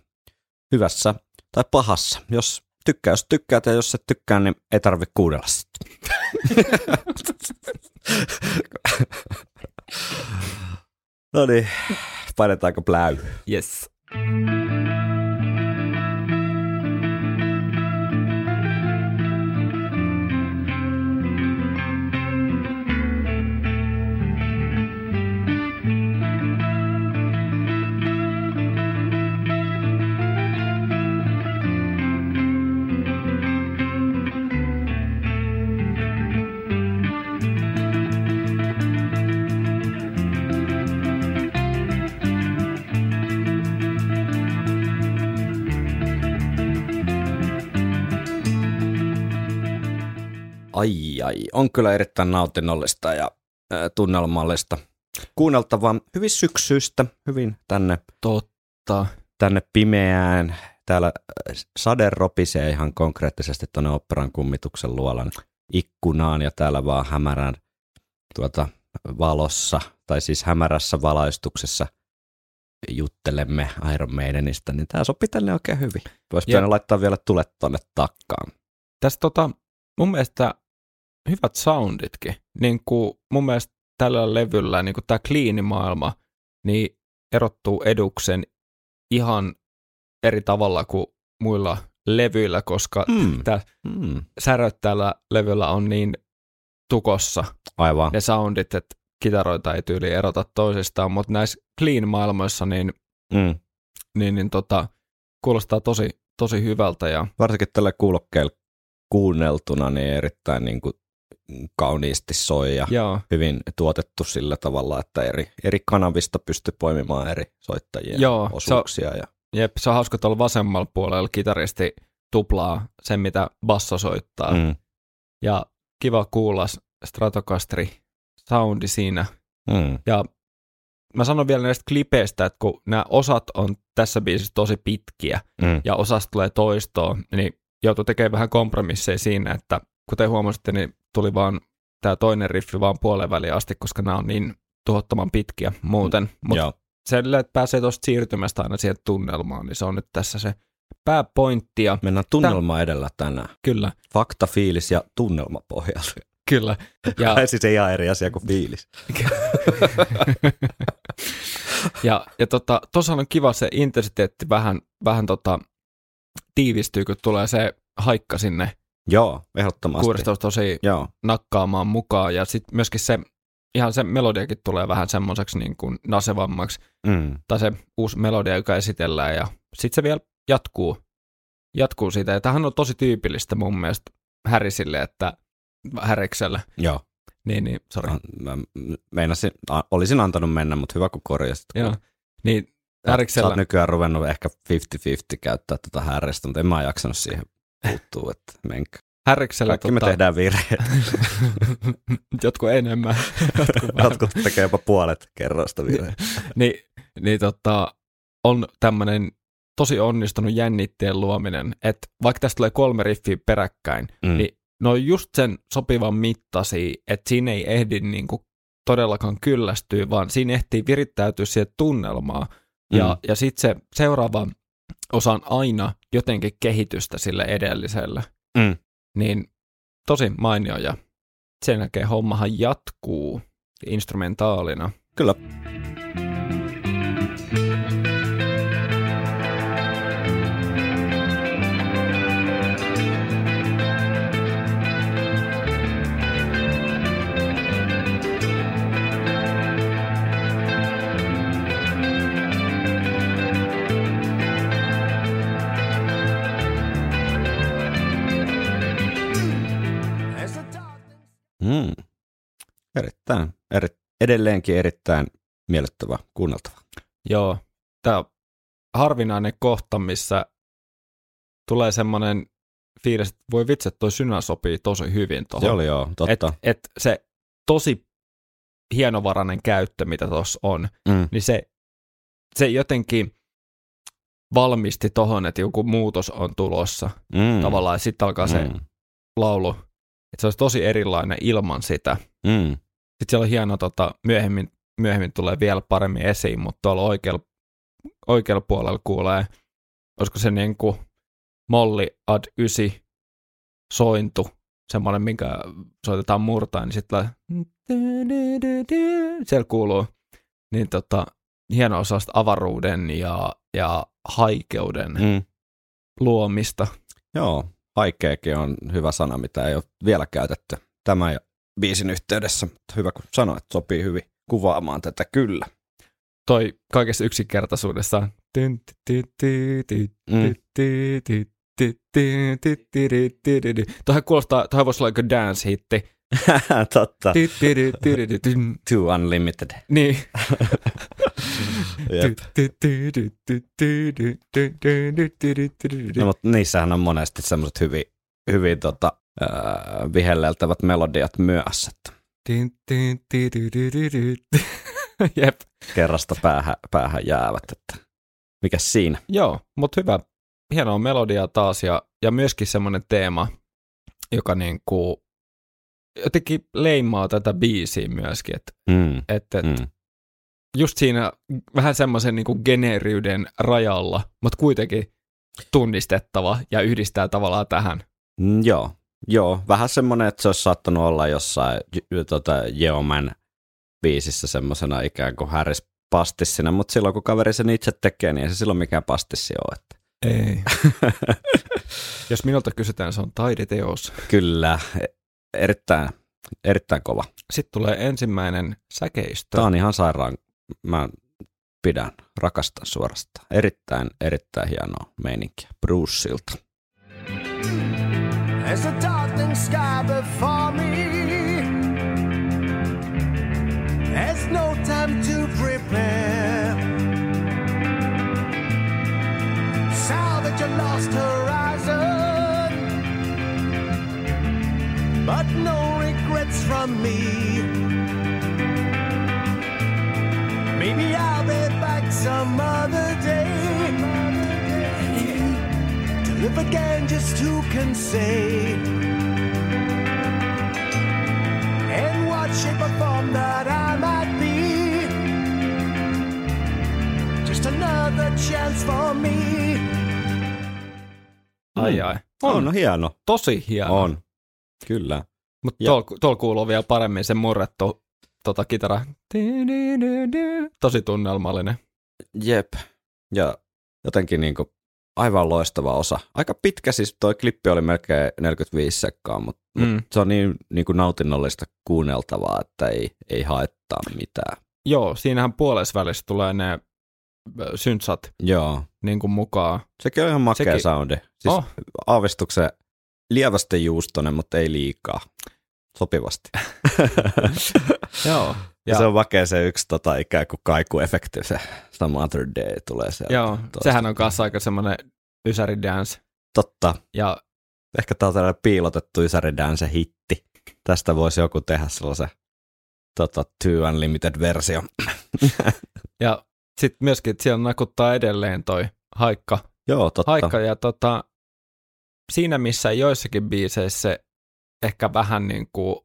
hyvässä tai pahassa. Jos tykkää, jos tykkäät ja jos et tykkää, niin ei tarvitse kuunnella sitten. [laughs] no niin, painetaanko pläy? Yes. Ai, on kyllä erittäin nautinnollista ja äh, tunnelmallista. Kuunneltavaa hyvin syksyistä, hyvin tänne, Totta. tänne pimeään. Täällä sade ropisee ihan konkreettisesti tuonne operan kummituksen luolan ikkunaan ja täällä vaan hämärän tuota, valossa, tai siis hämärässä valaistuksessa juttelemme Iron Maidenista, niin tämä sopii tänne oikein hyvin. Voisi pitänyt laittaa vielä tulet tuonne takkaan. Tässä tota, mun mielestä hyvät sounditkin. Niin kuin mun mielestä tällä levyllä niin tämä kliinimaailma niin erottuu eduksen ihan eri tavalla kuin muilla levyillä, koska Mm. tämä Mm. säröt tällä levyllä on niin tukossa Aivan. ne soundit, että kitaroita ei tyyli erota toisistaan, mutta näissä clean-maailmoissa niin, Mm. niin, niin tota, kuulostaa tosi, tosi hyvältä ja Varsinkin tällä kuulokkeella kuunneltuna, niin erittäin niin kuin kauniisti soi ja joo, hyvin tuotettu sillä tavalla, että eri, eri kanavista pystyy poimimaan eri soittajien Joo, se on- osuuksia. Ja, jep, se on hauska tuolla vasemmalla puolella kitaristi tuplaa sen, mitä basso soittaa. mm, Ja kiva kuulla Stratocastri soundi siinä. mm, Ja mä sanon vielä näistä klipeistä, että kun nämä osat on tässä biisissä tosi pitkiä mm, ja osasta tulee toistoa, niin joutuu tekemään vähän kompromisseja siinä, että kuten huomasitte, niin tuli vaan tämä toinen riffi vaan puoleen väliin asti, koska nämä on niin tuhottoman pitkiä muuten. Mutta joo. sen, että pääsee tuosta siirtymästä aina siihen tunnelmaan, niin se on nyt tässä se pääpointti. Ja Mennään tunnelma edellä tänään. kyllä, Fakta, fiilis ja tunnelma pohjalla. kyllä. Ja, [laughs] Ja siis ei ihan eri asia kuin fiilis. [laughs] ja, ja tota, tuossa on kiva se intensiteetti vähän, vähän tota, tiivistyy, kun tulee se haikka sinne Joo, ehdottomasti. 16 tosi Joo, nakkaamaan mukaan. Ja sitten myöskin se, ihan se melodiakin tulee vähän semmoiseksi niin kuin nasevammaksi. mm, Tai se uusi melodia, joka esitellään. Ja sitten se vielä jatkuu, jatkuu siitä. Ja tämähän on tosi tyypillistä mun mielestä Härisille, että Härekselle. joo. Niin, niin, sorry. An- Mä meinasin, olisin antanut mennä, mutta hyvä kun korjasit. Joo. Niin, Sä, sä Häriksellä, oot nykyään ruvennut ehkä 50-50 käyttää tätä härrestä, mutta en mä jaksanut siihen puuttuu, että menkää. Häriksellä Kaikki me tehdään virheitä. [laughs] jotkut enemmän. jotkut. Jotkut tekee jopa puolet kerroista virheitä. niin, niin tota, on tämmöinen tosi onnistunut jännitteen luominen, että vaikka tästä tulee kolme riffiä peräkkäin, Mm. niin ne on just sen sopivan mittaisia, että siinä ei ehdi niinku todellakaan kyllästyä, vaan siinä ehtii virittäytyä siihen tunnelmaan. Ja, Mm. ja sitten se seuraava osa on aina jotenkin kehitystä sille edelliselle. Mm. Niin tosi mainio ja sen jälkeen hommahan jatkuu instrumentaalina. Kyllä. Mm. Erittäin, eri, edelleenkin erittäin miellyttävä kuunneltava. Joo, tämä harvinainen kohta, missä tulee semmoinen fiilis, että voi vitsi, että toi synä sopii tosi hyvin tuohon. Se oli joo, totta. Et, et se tosi hienovarainen käyttö, mitä tuossa on, mm. niin se, se jotenkin valmisti tohon, että joku muutos on tulossa Mm. tavallaan, sitten alkaa se Mm. laulu, että se olisi tosi erilainen ilman sitä. Mm. Sitten siellä on hieno, tota, myöhemmin, myöhemmin tulee vielä paremmin esiin, mutta tuolla oikealla, oikealla puolella kuulee, olisiko se niin kuin molli ad 9 sointu, semmoinen, minkä soitetaan murtain, niin sitten siellä kuuluu niin tota, hieno osa avaruuden ja, ja haikeuden. Mm. luomista. Joo, haikeakin on hyvä sana, mitä ei ole vielä käytetty tämän biisin yhteydessä. Hyvä kun sanoit, että sopii hyvin kuvaamaan tätä kyllä. Toi kaikessa yksinkertaisuudessaan. Mm. Tuohan kuulostaa, tuohan voisi olla joku dance-hitti. [laughs] Totta. Too Unlimited. Niin. No, mutta niissähän on monesti semmoiset hyvin, hyvin tota, äh, vihelleltävät melodiat myös, että [laughs] Jep. kerrasta päähän, päähän jäävät. Että mikä siinä? Joo, mutta hyvä. Hienoa melodia taas ja, ja myöskin semmoinen teema, joka niinku jotenkin leimaa tätä biisiä myöskin, että Mm. et, et Mm. just siinä vähän semmoisen niinku geneeriyden rajalla, mutta kuitenkin tunnistettava ja yhdistää tavallaan tähän. Mm, joo, joo, vähän semmoinen, että se olisi saattanut olla jossain tota, Jeoman biisissä semmoisena ikään kuin Harris pastissina, mutta silloin kun kaveri sen itse tekee, niin ei se silloin mikään pastissi ole. Että. Ei. [laughs] Jos minulta kysytään, se on taideteos. Kyllä, erittäin, erittäin kova. Sitten tulee ensimmäinen säkeistö. Tämä on ihan sairaan, mä pidän, rakastan suorastaan. Erittäin, erittäin hienoa meininkiä Bruceilta. There's a darkening sky before me. There's no time to prepare. Salvage a lost horizon, but no regrets from me. Maybe I'll be back some other day to live again just who can say in what shape or form that I might be just another chance for me Ai ai. On, on hieno. Tosi hieno. On. Kyllä. Mutta tuolla tuol kuuluu vielä paremmin se murrettu tota, kitara. Tosi tunnelmallinen. Jep. Ja jotenkin niin kuin aivan loistava osa. Aika pitkä siis, toi klippi oli melkein 45 sekkaa, mutta Mm. mm. se on niin, niin kuin nautinnollista kuunneltavaa, että ei, ei haittaa mitään. Joo, siinähän puolessa välissä tulee ne syntsat Joo. niin kuin mukaan. Sekin on ihan makea Sekin- soundi. Siis oh. aavistuksen lievästi juustonen, mutta ei liikaa. Sopivasti. [laughs] Joo. ja Ja, se on makea se yksi tota, ikään kuin kaikuefekti, se Some Other Day tulee sieltä. joo, toista. sehän on kanssa aika semmoinen ysäri dance. Totta. Ja Ehkä tämä on tällainen piilotettu Ysäri Dance hitti. Tästä voisi joku tehdä sellaisen tota, Two Unlimited-versio. [laughs] Ja sitten myöskin, että siellä nakuttaa edelleen toi haikka. Joo, totta. haikka ja tota, siinä missä joissakin biiseissä se ehkä vähän niin kuin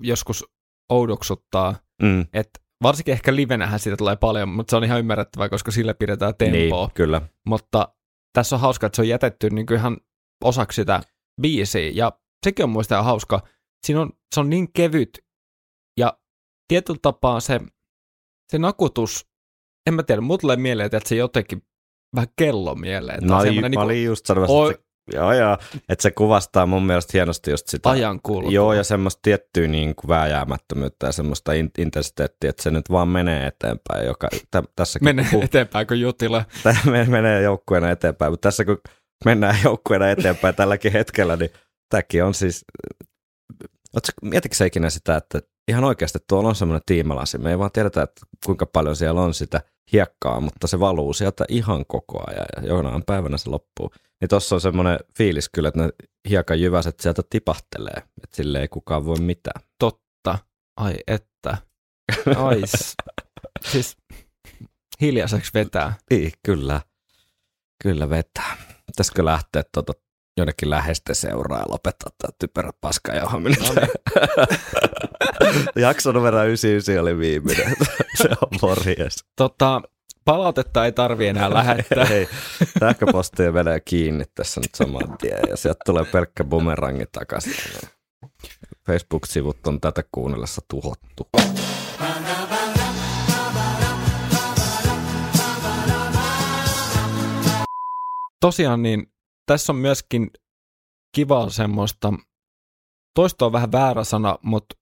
joskus oudoksuttaa, Mm. että varsinkin ehkä livenähän siitä tulee paljon, mutta se on ihan ymmärrettävää, koska sille pidetään tempoa. Niin, kyllä. Mutta tässä on hauska, että se on jätetty niin kuin ihan osaksi sitä biisiä, ja sekin on muista hauska. Siinä on, se on niin kevyt, ja tietyllä tapaa se, se nakutus, en mä tiedä, mulla tulee mieleen, että se jotenkin vähän kello mieleen. Mä olin, mä niin olin just sanomassa, Oi- että se, joo, joo, että se kuvastaa mun mielestä hienosti just sitä. ajan kulku. Joo, ja semmoista tiettyä niin kuin vääjäämättömyyttä ja semmoista in, intensiteettiä, että se nyt vaan menee eteenpäin. Joka, tä, tässäkin Menee puh- eteenpäin kuin jutilla. [laughs] Tämä men- menee joukkueena eteenpäin, mutta tässä kun mennään joukkueena eteenpäin tälläkin hetkellä, niin tämäkin on siis, Ootko, mietitkö sä ikinä sitä, että ihan oikeasti tuolla on semmoinen tiimalasi, me ei vaan tiedetä, että kuinka paljon siellä on sitä hiekkaa, mutta se valuu sieltä ihan koko ajan ja jonain päivänä se loppuu. Niin tossa on semmoinen fiilis kyllä, että ne hiekan jyväset sieltä tipahtelee, että sille ei kukaan voi mitään. Totta. Ai että. [laughs] Ai. s- siis hiljaiseksi vetää. Niin, kyllä. Kyllä vetää. Pitäisikö lähteä tuota jonnekin läheisten seuraa ja lopettaa tämä typerä paska johon Jakso numero 99 oli viimeinen. [laughs] Se on morjes. Tota, palautetta ei tarvi enää lähettää. Ei, sähköpostia menee kiinni tässä nyt saman tien ja sieltä tulee pelkkä bumerangi takaisin. Facebook-sivut on tätä kuunnellessa tuhottu. Tosiaan niin tässä on myöskin kivaa semmoista, toisto on vähän väärä sana, mutta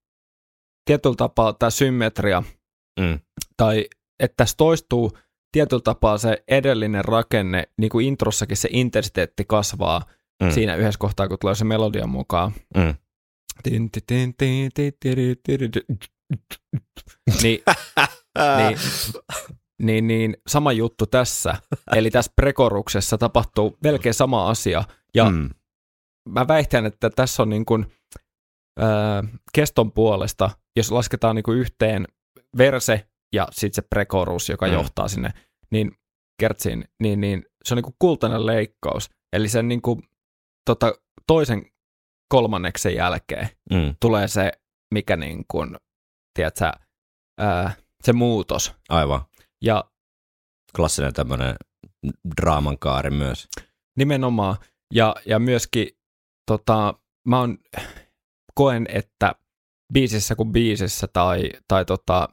tietyllä tapaa tämä symmetria, Mm. tai että tässä toistuu tietyllä tapaa se edellinen rakenne, niin kuin introssakin se intensiteetti kasvaa Mm. mm. siinä yhdessä kohtaa, kun tulee se melodia mukaan. Mm. Niin, niin, niin, niin sama juttu tässä. [laughs] Eli tässä prekoruksessa tapahtuu melkein sama asia. Ja mm. Mä väitän, että tässä on niin kuin, ää, keston puolesta, jos lasketaan niin kuin yhteen verse ja sitten se prekorus, joka Mm. mm. johtaa sinne, niin kertsiin, niin, niin se on niin kuin kultainen leikkaus. Eli sen niin kuin, tota, toisen kolmanneksen jälkeen Mm. tulee se, mikä niin kuin, tiedätkö, ää, se muutos. Aivan. Ja Klassinen tämmöinen draaman kaari myös. nimenomaan, ja, ja myöskin tota, mä on, koen, että biisissä kuin biisissä tai, tai tota,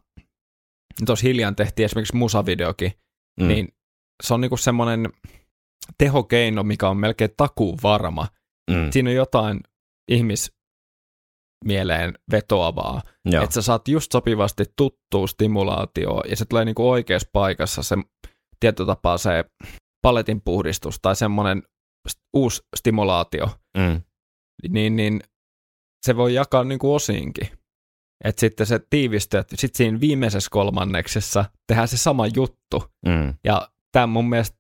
tuossa hiljan tehtiin esimerkiksi musavideokin, Mm. niin se on niinku semmoinen tehokeino, mikä on melkein takuun varma. mm. Siinä on jotain ihmismieleen vetoavaa, Joo. että sä saat just sopivasti tuttua stimulaatioa ja se tulee niinku oikeassa paikassa se tietyllä tapaa se paletin puhdistus tai semmoinen st- uusi stimulaatio, Mm. niin, niin se voi jakaa niinku osiinkin. Että sitten se tiivistyy, että sitten siinä viimeisessä kolmanneksessa tehdään se sama juttu. Mm. Ja tämä mun mielestä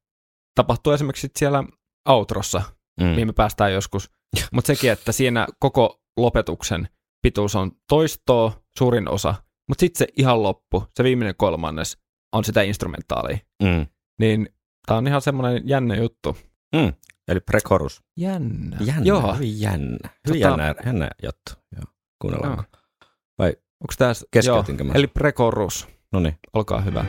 tapahtuu esimerkiksi sit siellä outrossa, Mm. mihin me päästään joskus. [laughs] Mutta sekin, että siinä koko lopetuksen pituus on toistoa suurin osa, mutta sitten se ihan loppu, se viimeinen kolmannes, on sitä instrumentaalia. Mm. Niin tämä on ihan semmoinen jännä juttu. Mm. Eli prekorus. Jännä. Jännä, Joo. hyvin jännä. Hyvin Tota- jännä, jännä juttu. Joo. Kuunnellaan. Joo. Onko tässä... Keskeytinkö mä? Eli prekorus. No niin. Olkaa hyvä.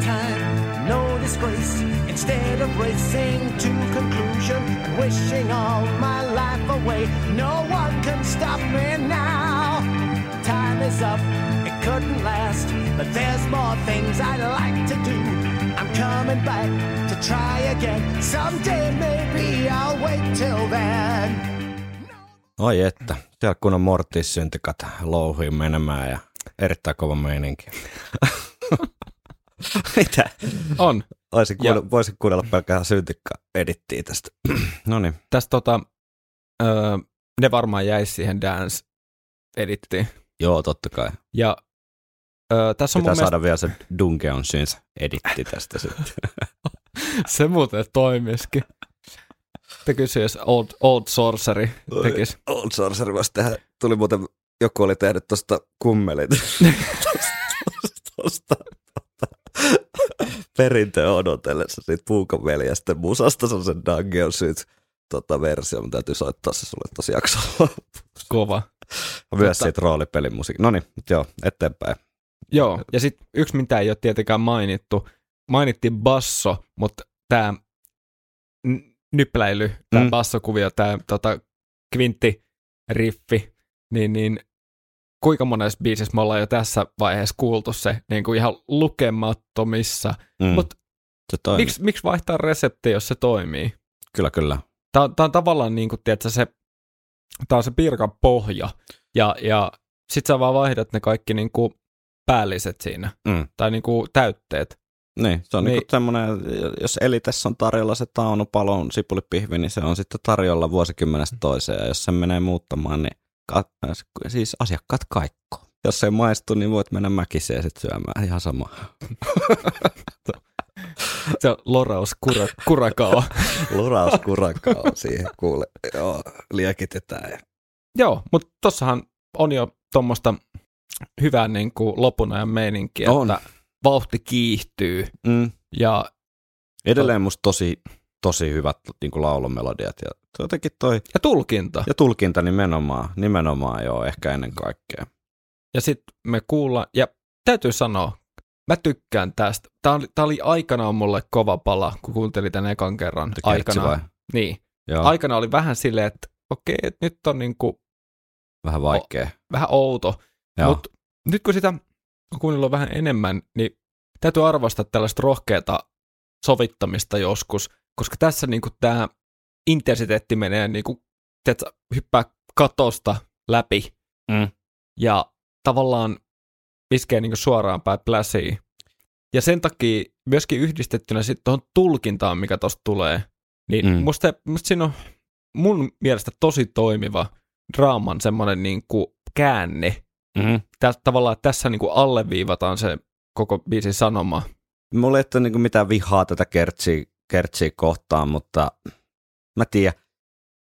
Time, no disgrace. Instead of racing to conclusion, wishing all my life away, no one can stop me now. Time is up, it couldn't last, but there's more things I'd like to do. I'm coming back to try again. Someday maybe I'll wait till then. Oi että. Siellä kun on Mortis syntikat louhiin menemään ja erittäin kova meininki. [laughs] Mitä? On. Voisin kuunnella, voisin kuunnella pelkkää syntikka edittiä tästä. [clears throat] no niin. Tästä tota, öö, ne varmaan jäisi siihen dance-edittiin. Joo, totta kai. Ja öö, tässä on Pitää mun mielestä saada vielä se Dungeon Syns editti tästä sitten. [laughs] se muuten toimiskin. Tekisi jos Old, old Sorcery tekisi. Old Sorcery voisi tehdä. Tuli muuten, joku oli tehnyt tuosta kummelit. [laughs] Tuosta perintöä odotellessa siitä Puukan veljesten musasta. Se on se Dungeon Syns tota, versio. Mä täytyy soittaa se sulle tosi jaksolla. [laughs] Kova. Myös Mutta- siitä roolipelin musiikki. No niin, joo, eteenpäin. Joo, ja sitten yksi, mitä ei ole tietenkään mainittu. Mainittiin basso, mutta tämä nypläily, tämä Mm. bassokuvio, tämä tota, kvinttiriffi, niin, niin kuinka monessa biisissä me ollaan jo tässä vaiheessa kuultu se niin kuin ihan lukemattomissa. Mm. Mut se toimii. Miksi, miksi vaihtaa resepti, jos se toimii? Kyllä, kyllä. Tämä on, tavallaan niin kuin, tiedätkö, se, tää on se pirkan pohja, ja, ja sit sä vaan vaihdat ne kaikki niin kuin päälliset siinä, Mm. tai niin kuin täytteet. Niin, se on niin. Niin. semmoinen, jos Elitessä on tarjolla se taunupalon sipulipihvi, niin se on sitten tarjolla vuosikymmenestä toiseen. Ja jos se menee muuttamaan, niin ka- siis asiakkaat kaikko. Jos se ei maistu, niin voit mennä mäkiseen sitten syömään. Ihan sama. [laughs] [laughs] Se on loraus kura, kurakao. [laughs] Lurauskurakka on siihen kuule. Joo, liekitetään. Ja... Joo, mutta tossahan on jo tuommoista hyvää niin kuin lopun ajan meininkiä, On. että vauhti kiihtyy Mm. ja, Edelleen musta tosi, tosi hyvät niin kuin laulumelodiat. Ja jotenkin toi, ja tulkinta. ja tulkinta nimenomaan, nimenomaan joo, ehkä ennen kaikkea. Ja sitten me kuullaan, ja täytyy sanoa, mä tykkään tästä. Tämä oli, tää oli aikanaan mulle kova pala, kun kuuntelin tämän ekan kerran. Aikana, vai? niin. Joo, Aikana oli vähän silleen, että okei, että nyt on niinku vähän vaikea. vähän outo. Mutta nyt kun sitä on kuunnellut vähän enemmän, niin täytyy arvostaa tällaista rohkeata sovittamista joskus, koska tässä niinku tämä intensiteetti menee niinku, tiedätkö, hyppää katosta läpi Mm. ja tavallaan iskee niinku suoraan päin pläsiin. Ja sen takia myöskin yhdistettynä sitten tuohon tulkintaan, mikä tuosta tulee, niin Mm. mm. musta, musta siinä on mun mielestä tosi toimiva draaman semmoinen niinku käänne. Mm-hmm. Tä, tavallaan että tässä niinku alleviivataan se koko biisin sanoma. Mulla ei ole niinku mitään vihaa tätä kertsiä, kertsiä kohtaan, mutta mä tiedän,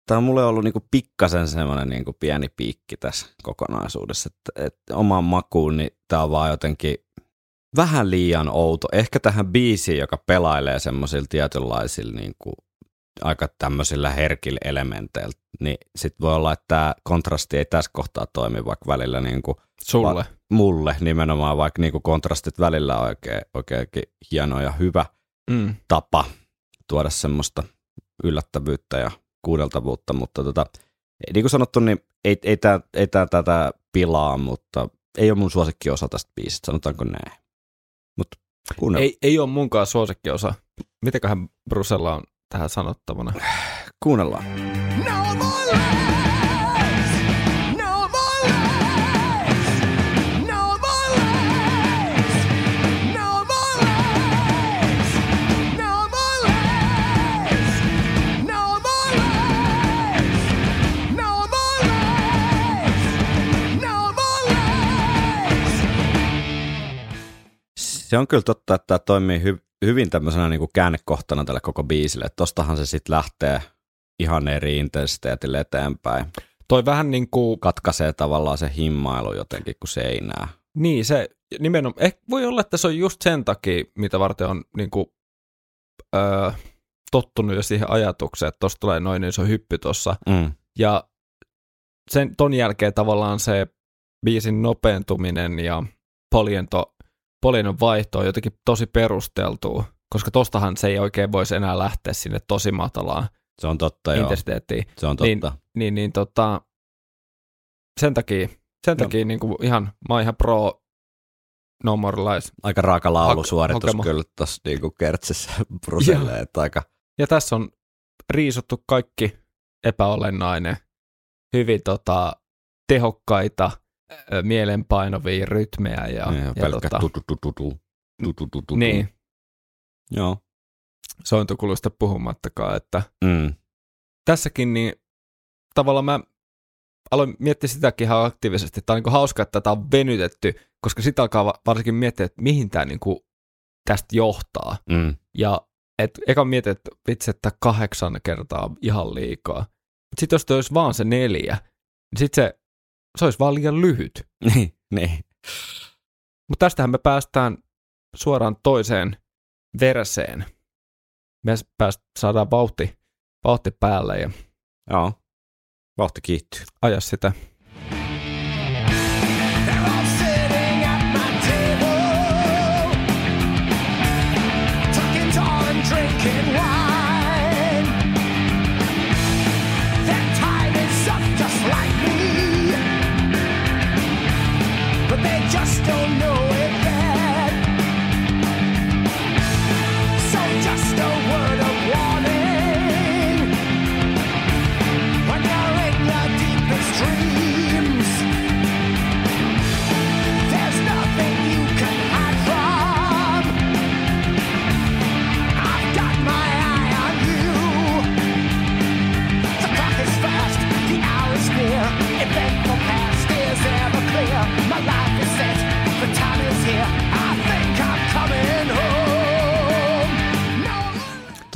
tämä on mulle ollut niinku pikkasen semmoinen niinku pieni piikki tässä kokonaisuudessa, että, että omaan makuun, niin tämä on vaan jotenkin vähän liian outo. Ehkä tähän biisiin, joka pelailee semmoisilla tietynlaisilla niinku aika tämmöisillä herkillä elementeillä, niin sit voi olla, että tämä kontrasti ei tässä kohtaa toimi, vaikka välillä niinku Sulle. Va- mulle nimenomaan, vaikka niinku kontrastit välillä on oikein, oikeinkin hieno ja hyvä Mm. tapa tuoda semmoista yllättävyyttä ja kuudeltavuutta, mutta tota, niin kuin sanottu, niin ei, ei tämä ei tää tätä pilaa, mutta ei ole mun suosikkiosa tästä biisistä, sanotaanko näin. Kuunnella. Ei, ei ole munkaan suosikkiosa. Mitäköhän Brusella on tähän sanottavana? Kuunnellaan. Se on kyllä totta, että tämä toimii hy- hyvin tämmöisenä niin kuin käännekohtana tälle koko biisille. Että tostahan se sitten lähtee ihan eri intensiteetille eteenpäin. Toi vähän niin kuin, Katkaisee tavallaan se himmailu jotenkin kuin seinää. niin se nimenomaan, eh, voi olla, että se on just sen takia, mitä varten on niin kuin, öö, tottunut jo siihen ajatukseen, että tosta tulee noin iso hyppy tossa. Mm. Ja sen, ton jälkeen tavallaan se biisin nopeentuminen ja poliento, polienton vaihto on jotenkin tosi perusteltua, koska tostahan se ei oikein voisi enää lähteä sinne tosi matalaan Se on totta, joo. intensiteettiin. Se on Niin, totta. niin, niin tota, sen takia, sen takia niin kuin ihan, mä oon ihan pro No More Lies. Aika raaka laulusuoritus Hakema. kyllä tuossa niinku kertsissä [laughs] Bruselle, että aika Ja tässä on riisuttu kaikki epäolennainen, hyvin tota, tehokkaita, mielenpainovia rytmejä. Ja, niin, ja, ja tota, tututututu. Niin. Joo. Sointukulusta puhumattakaan, että mm. tässäkin niin tavallaan mä aloin miettiä sitäkin ihan aktiivisesti. Tämä on niin hauska, että tätä on venytetty, koska sitä alkaa varsinkin miettiä, että mihin tämä niin tästä johtaa. Mm. Ja et, eka mietin, että vitsi, että kahdeksan kertaa ihan liikaa. Sitten jos olisi vaan se neljä, niin sitten se se olisi vaan liian lyhyt. [laughs] Niin, niin. Mutta tästähän me päästään suoraan toiseen verseen. Me pääst, saadaan vauhti, vauhti päälle ja Joo. Vauhti kiihtyy. aja sitä. They're all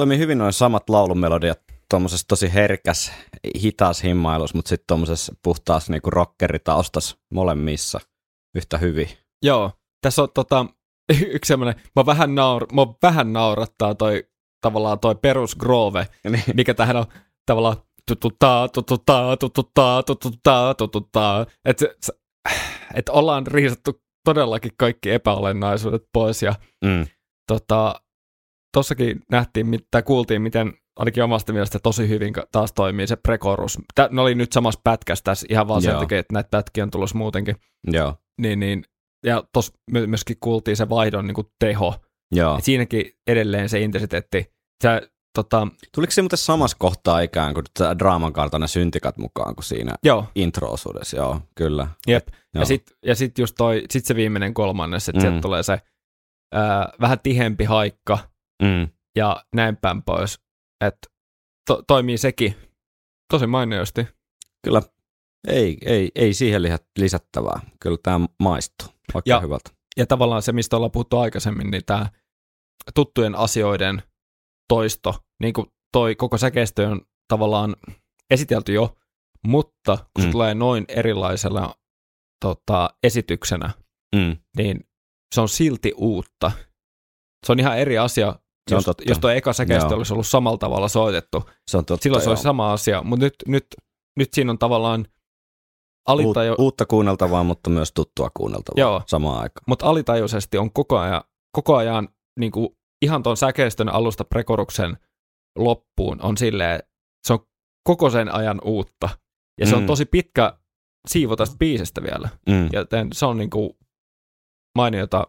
Toimii hyvin noin samat laulumelodiat tuommoisessa tosi herkäs, hitaas himmailussa, mutta sitten tuommoisessa puhtaas niinku rockeritaustas molemmissa yhtä hyvin. Joo, tässä on tota, [laughs] yksi semmoinen, mä vähän, naur, mä vähän naurattaa toi tavallaan toi perus groove, [laughs] Niin. mikä tähän on tavallaan tututtaa, tututtaa, tututtaa, tututtaa, tututtaa. Että et ollaan riisattu todellakin kaikki epäolennaisuudet pois ja Mm. tota, tossakin nähtiin, mitä kuultiin, miten ainakin omasta mielestä tosi hyvin taas toimii se prekorus. Tä, ne oli nyt samassa pätkässä tässä ihan vaan sen takia, että näitä pätkiä on tulossa muutenkin. Joo. Niin, niin, ja tuossa myöskin kuultiin se vaihdon niin teho. Joo. Et siinäkin edelleen se intensiteetti. Se, tota, Tuliko se muuten samassa kohtaa ikään kuin tämä draaman kautta ne syntikat mukaan kuin siinä joo, intro-osuudessa? Joo, kyllä. jep. Joo. Ja sitten ja sit just toi, sit se viimeinen kolmannes, että mm. sieltä tulee se ää, vähän tihempi haikka Mm. ja näin päin pois. Että to, toimii sekin tosi mainiosti. Kyllä ei, ei, ei siihen lisättävää. Kyllä tämä maistuu oikein Ja- hyvältä. Ja tavallaan se, mistä ollaan puhuttu aikaisemmin, niin tämä tuttujen asioiden toisto, niin kuin toi koko säkeistö on tavallaan esitelty jo, mutta kun se Mm. tulee noin erilaisella tota, esityksenä, Mm. niin se on silti uutta. Se on ihan eri asia, Se on jos, totta. jos tuo eka säkeistö olisi ollut samalla tavalla soitettu. Se on totta, Silloin se joo. olisi sama asia, mutta nyt, nyt, nyt siinä on tavallaan alintaju, Uut, uutta kuunneltavaa, mutta myös tuttua kuunneltavaa Joo. samaan aikaan. mutta alitajuisesti on koko ajan, koko ajan niin kuin ihan tuon säkeistön alusta prekoruksen loppuun on silleen, se on koko sen ajan uutta. Ja se on Mm. tosi pitkä siivo tästä biisestä vielä. Mm. Joten se on niinku mainiota,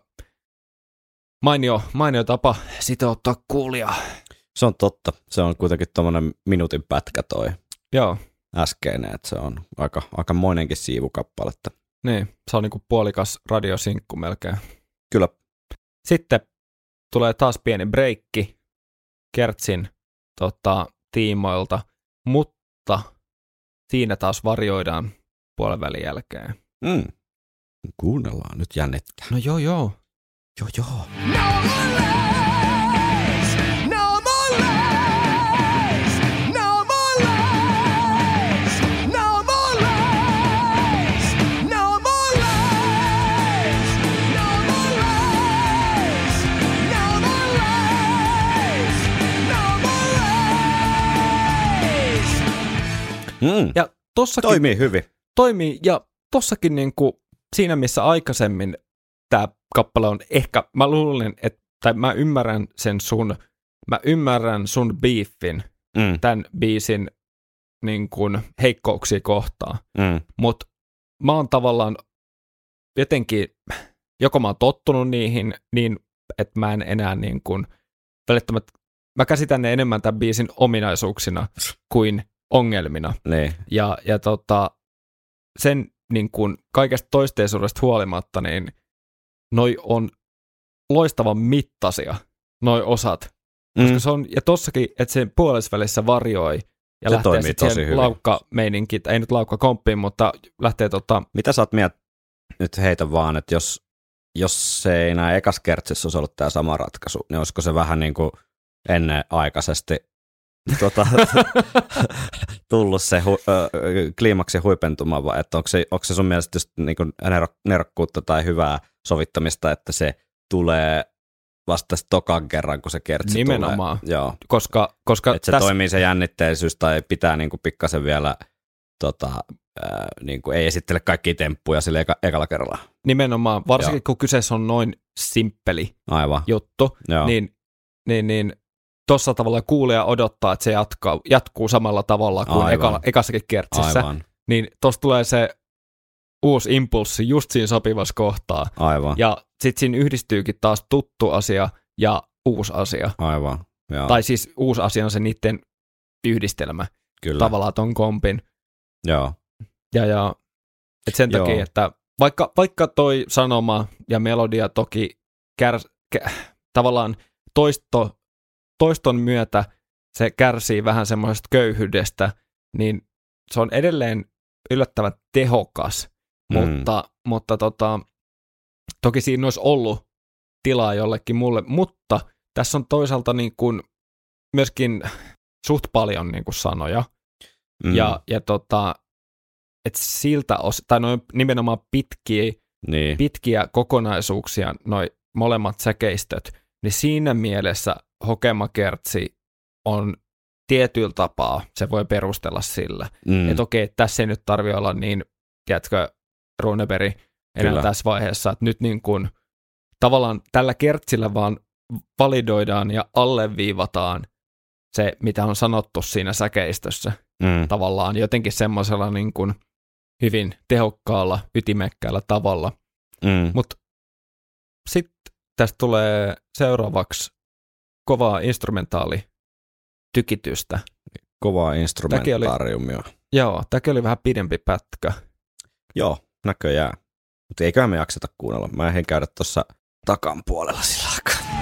mainio, mainio tapa sitouttaa kuulijaa. Se on totta. Se on kuitenkin tuommoinen minuutin pätkä toi Joo, äskeinen, että se on aika, aika moinenkin siivukappaletta. niin. Se on niinku puolikas radiosinkku melkein. Kyllä. Sitten tulee taas pieni breikki Kertsin tota, tiimoilta, mutta siinä taas varjoidaan puolen välin jälkeen. Mm. Kuunnellaan, nyt jännittää. No joo joo. Ja, ja. Mm. Ja tossakin, toimii hyvin. Toimii. Ja tossakin niin kuin siinä missä aikaisemmin tämä kappale on ehkä, mä luulen, että, tai mä ymmärrän sen sun, mä ymmärrän sun beefin, Mm. tämän biisin niin kuin, heikkouksia kohtaan, Mm. mutta mä oon tavallaan jotenkin, joko mä oon tottunut niihin, niin että mä en enää niin kuin, välttämättä, mä käsitän ne enemmän tämän biisin ominaisuuksina kuin ongelmina. Niin. Ja, ja tota, sen niin kuin kaikesta toisteisuudesta huolimatta, niin noi on loistavan mittaisia, noi osat. Koska Mm. se on, ja tossakin, että se puolesvälissä varjoi ja Se lähtee sitten siihen hyvin. laukkameininkiin, ei nyt laukkakomppiin, mutta lähtee tota, Mitä sä oot mieltä, nyt heitä vaan, että jos, jos se ei enää ekas kertsissä olisi ollut tämä sama ratkaisu, niin olisiko se vähän niin kuin ennenaikaisesti tota, [laughs] tullut se hu, ö, kliimaksen huipentuma, vai että onko se, onko se sun mielestä just niin kuin nerok, nerokkuutta tai hyvää sovittamista, että se tulee vasta tokan kerran, kun se kertsi Nimenomaan. tulee. Joo, koska, koska että se tässä, toimii se jännitteisyys tai pitää niin kuin pikkasen vielä, tota, ää, niin kuin ei esittele kaikkia temppuja sille eka, ekalla kerralla. nimenomaan, varsinkin Joo. kun kyseessä on noin simppeli Aivan, juttu, joo. niin, niin, niin tuossa tavalla kuulija odottaa, että se jatkaa, jatkuu samalla tavalla kuin Aivan. ekalla, ekassakin kertsissä. Aivan, Niin tuossa tulee se uusi impulssi just siinä sopivassa kohtaa. aivan, Ja sitten siinä yhdistyykin taas tuttu asia ja uusi asia. aivan. Joo, Tai siis uusi asia on se niiden yhdistelmä kyllä. tavallaan ton kompin. Joo, Ja, ja et sen Joo. takia, että vaikka, vaikka toi sanoma ja melodia toki kär, kä, tavallaan toisto, toiston myötä se kärsii vähän semmoisesta köyhyydestä, niin se on edelleen yllättävän tehokas, Mm. mutta, mutta tota, toki siinä olisi ollut tilaa jollekin mulle, mutta tässä on toisaalta niin kuin myöskin suht paljon niin kuin sanoja, mm, ja, ja tota, et siltä os, tai noin nimenomaan pitkiä, niin, pitkiä kokonaisuuksia, noi molemmat säkeistöt, niin siinä mielessä hokemakertsi on tietyllä tapaa, se voi perustella sillä. mm. Että okei, tässä ei nyt tarvi olla niin, tiedätkö, Runeberg enää Kyllä. tässä vaiheessa, että nyt niin kuin tavallaan tällä kertsillä vaan validoidaan ja alleviivataan se, mitä on sanottu siinä säkeistössä mm, tavallaan jotenkin semmoisella niin kuin hyvin tehokkaalla, ytimekkäällä tavalla. mm, Mutta sitten tästä tulee seuraavaksi kovaa instrumentaali tykitystä. kovaa instrumentaariumia. Joo, tämäkin oli vähän pidempi pätkä. Joo, näköjään. Mutta eiköhän me jakseta kuunnella. Mä ehdin käydä tuossa takan puolella sillä aikaa.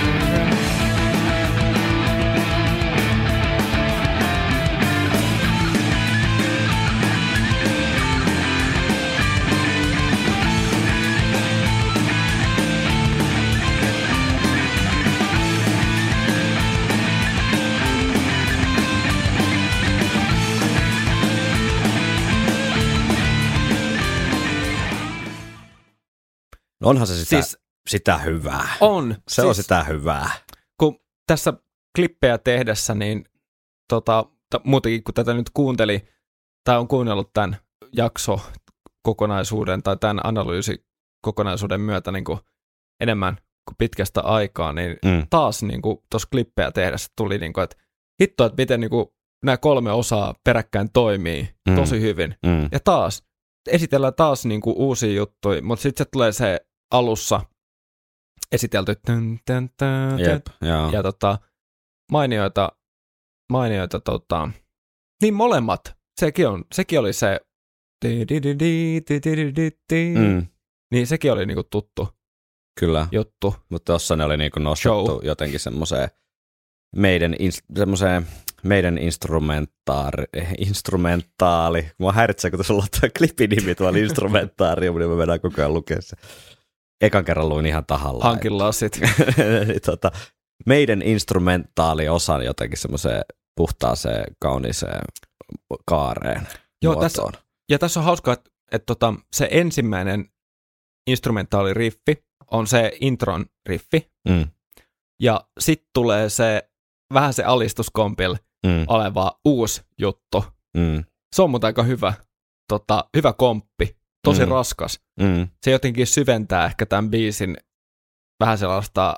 No onhan se sitä, Siis- sitä hyvää. On. Se siis, on sitä hyvää. kun tässä klippejä tehdessä, niin tota, t- muutenkin kun tätä nyt kuunteli, tai on kuunnellut tämän jakso kokonaisuuden tai tämän analyysikokonaisuuden myötä niin kuin enemmän kuin pitkästä aikaa, niin Mm. taas niin kuin tuossa klippejä tehdessä tuli, niin kuin, että hitto, että miten niin kuin nämä kolme osaa peräkkäin toimii Mm. tosi hyvin. Mm. Ja taas, esitellään taas niin kuin uusia juttuja, mutta sitten se tulee se alussa esitelty tän, tän, tän, Jep, ja tota, mainioita, mainioita tota, niin molemmat, sekin, on, sekin oli se. Mm. niin sekin oli niinku tuttu Kyllä, juttu. mutta tossa ne oli niinku nostettu Show. jotenkin semmoiseen meidän, semmoiseen meidän instrumentaari, eh, instrumentaali. Mua häiritsee, kun sulla on tuo klipin nimi tuolla instrumentaarium, niin mä vedän koko ajan lukea se. Ekan kerran luin ihan tahallaan. Hankin lasit. [laughs] Tota, meidän instrumentaali osan jotenkin semmoiseen puhtaaseen, kauniiseen kaareen Joo, muotoon. Ja tässä on hauskaa, että, että tota, se ensimmäinen instrumentaaliriffi on se intron riffi, Mm, ja sitten tulee se vähän se alistuskompil mm, oleva uusi juttu. mm, Se on muuten aika hyvä, tota, hyvä komppi, tosi Mm. raskas. mm. Se jotenkin syventää ehkä tämän biisin vähän sellaista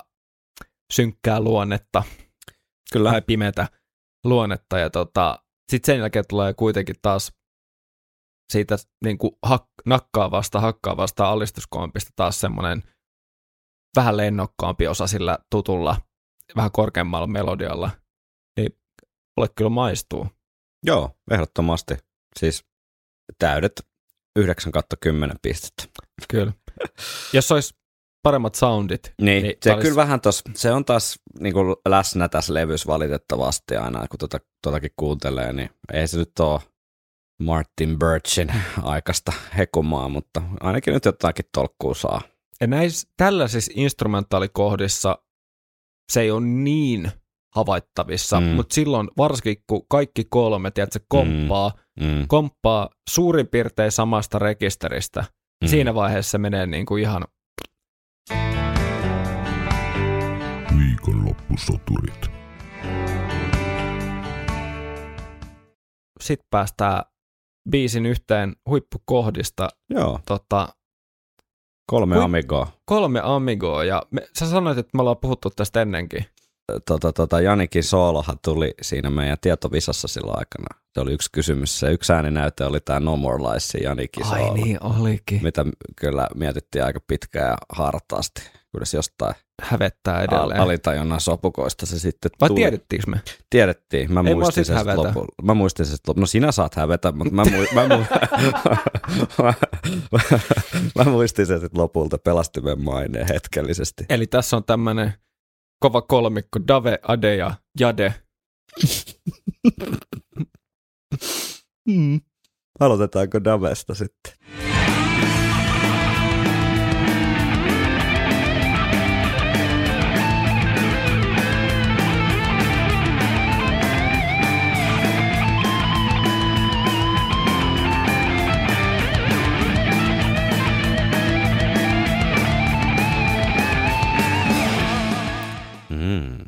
synkkää luonnetta Kyllä. tai pimeätä luonnetta. Ja tota, sitten sen jälkeen tulee kuitenkin taas siitä niin kuin hak, nakkaavasta, hakkaavasta alistuskompista taas semmoinen vähän lennokkaampi osa sillä tutulla, vähän korkeammalla melodialla. Niin mulle kyllä maistuu. Joo, ehdottomasti. Siis täydet 9 kautta 10 pistettä. Kyllä. Jos olisi paremmat soundit, Niin, Niin, se olisi- kyllä vähän tos, se on taas niin kuin läsnä tässä levyssä valitettavasti aina, kun tuota, tuotakin kuuntelee, niin ei se nyt ole Martin Birchin [laughs] aikaista hekumaa, mutta ainakin nyt jotakin tolkkuu saa. Ja näissä tällaisissa instrumentaalikohdissa se ei ole niin havaittavissa, Mm. mm. mutta silloin varsinkin kun kaikki kolme, tiedätkö, komppaa, mm. Mm, komppaa suurin piirtein samasta rekisteristä, mm. siinä vaiheessa menee niin kuin ihan, Viikonloppusoturit. sit päästään biisin yhteen huippukohdista, Joo, tota, kolme Hui- amigoa. kolme amigoa, ja me, sä sanoit, että me ollaan puhuttu tästä ennenkin. Tota, tota, Janikin soolohan tuli siinä meidän tietovisassa silloin aikana. Se oli yksi kysymys. Se yksi ääninäyte oli tämä No More Liesin Janikin Ai soolo. niin, olikin. mitä kyllä mietittiin aika pitkään ja hartaasti, kunnes jostain Hävettää al- edelleen. alitajunnan sopukoista se sitten Vai tuli. tiedettiinkö me? Tiedettiin, mä Ei muistin sen hävetä. lopulla. Mä muistin sen lopulla. No sinä saat hävetä, mutta mä, mu- mä, mu- [laughs] mä muistin sen sitten lopulta pelastimen maineen hetkellisesti. Eli tässä on tämmöinen kova kolmikko, Dave, Ade ja Jade. [laughs] Mm. Aloitetaanko Davesta sitten?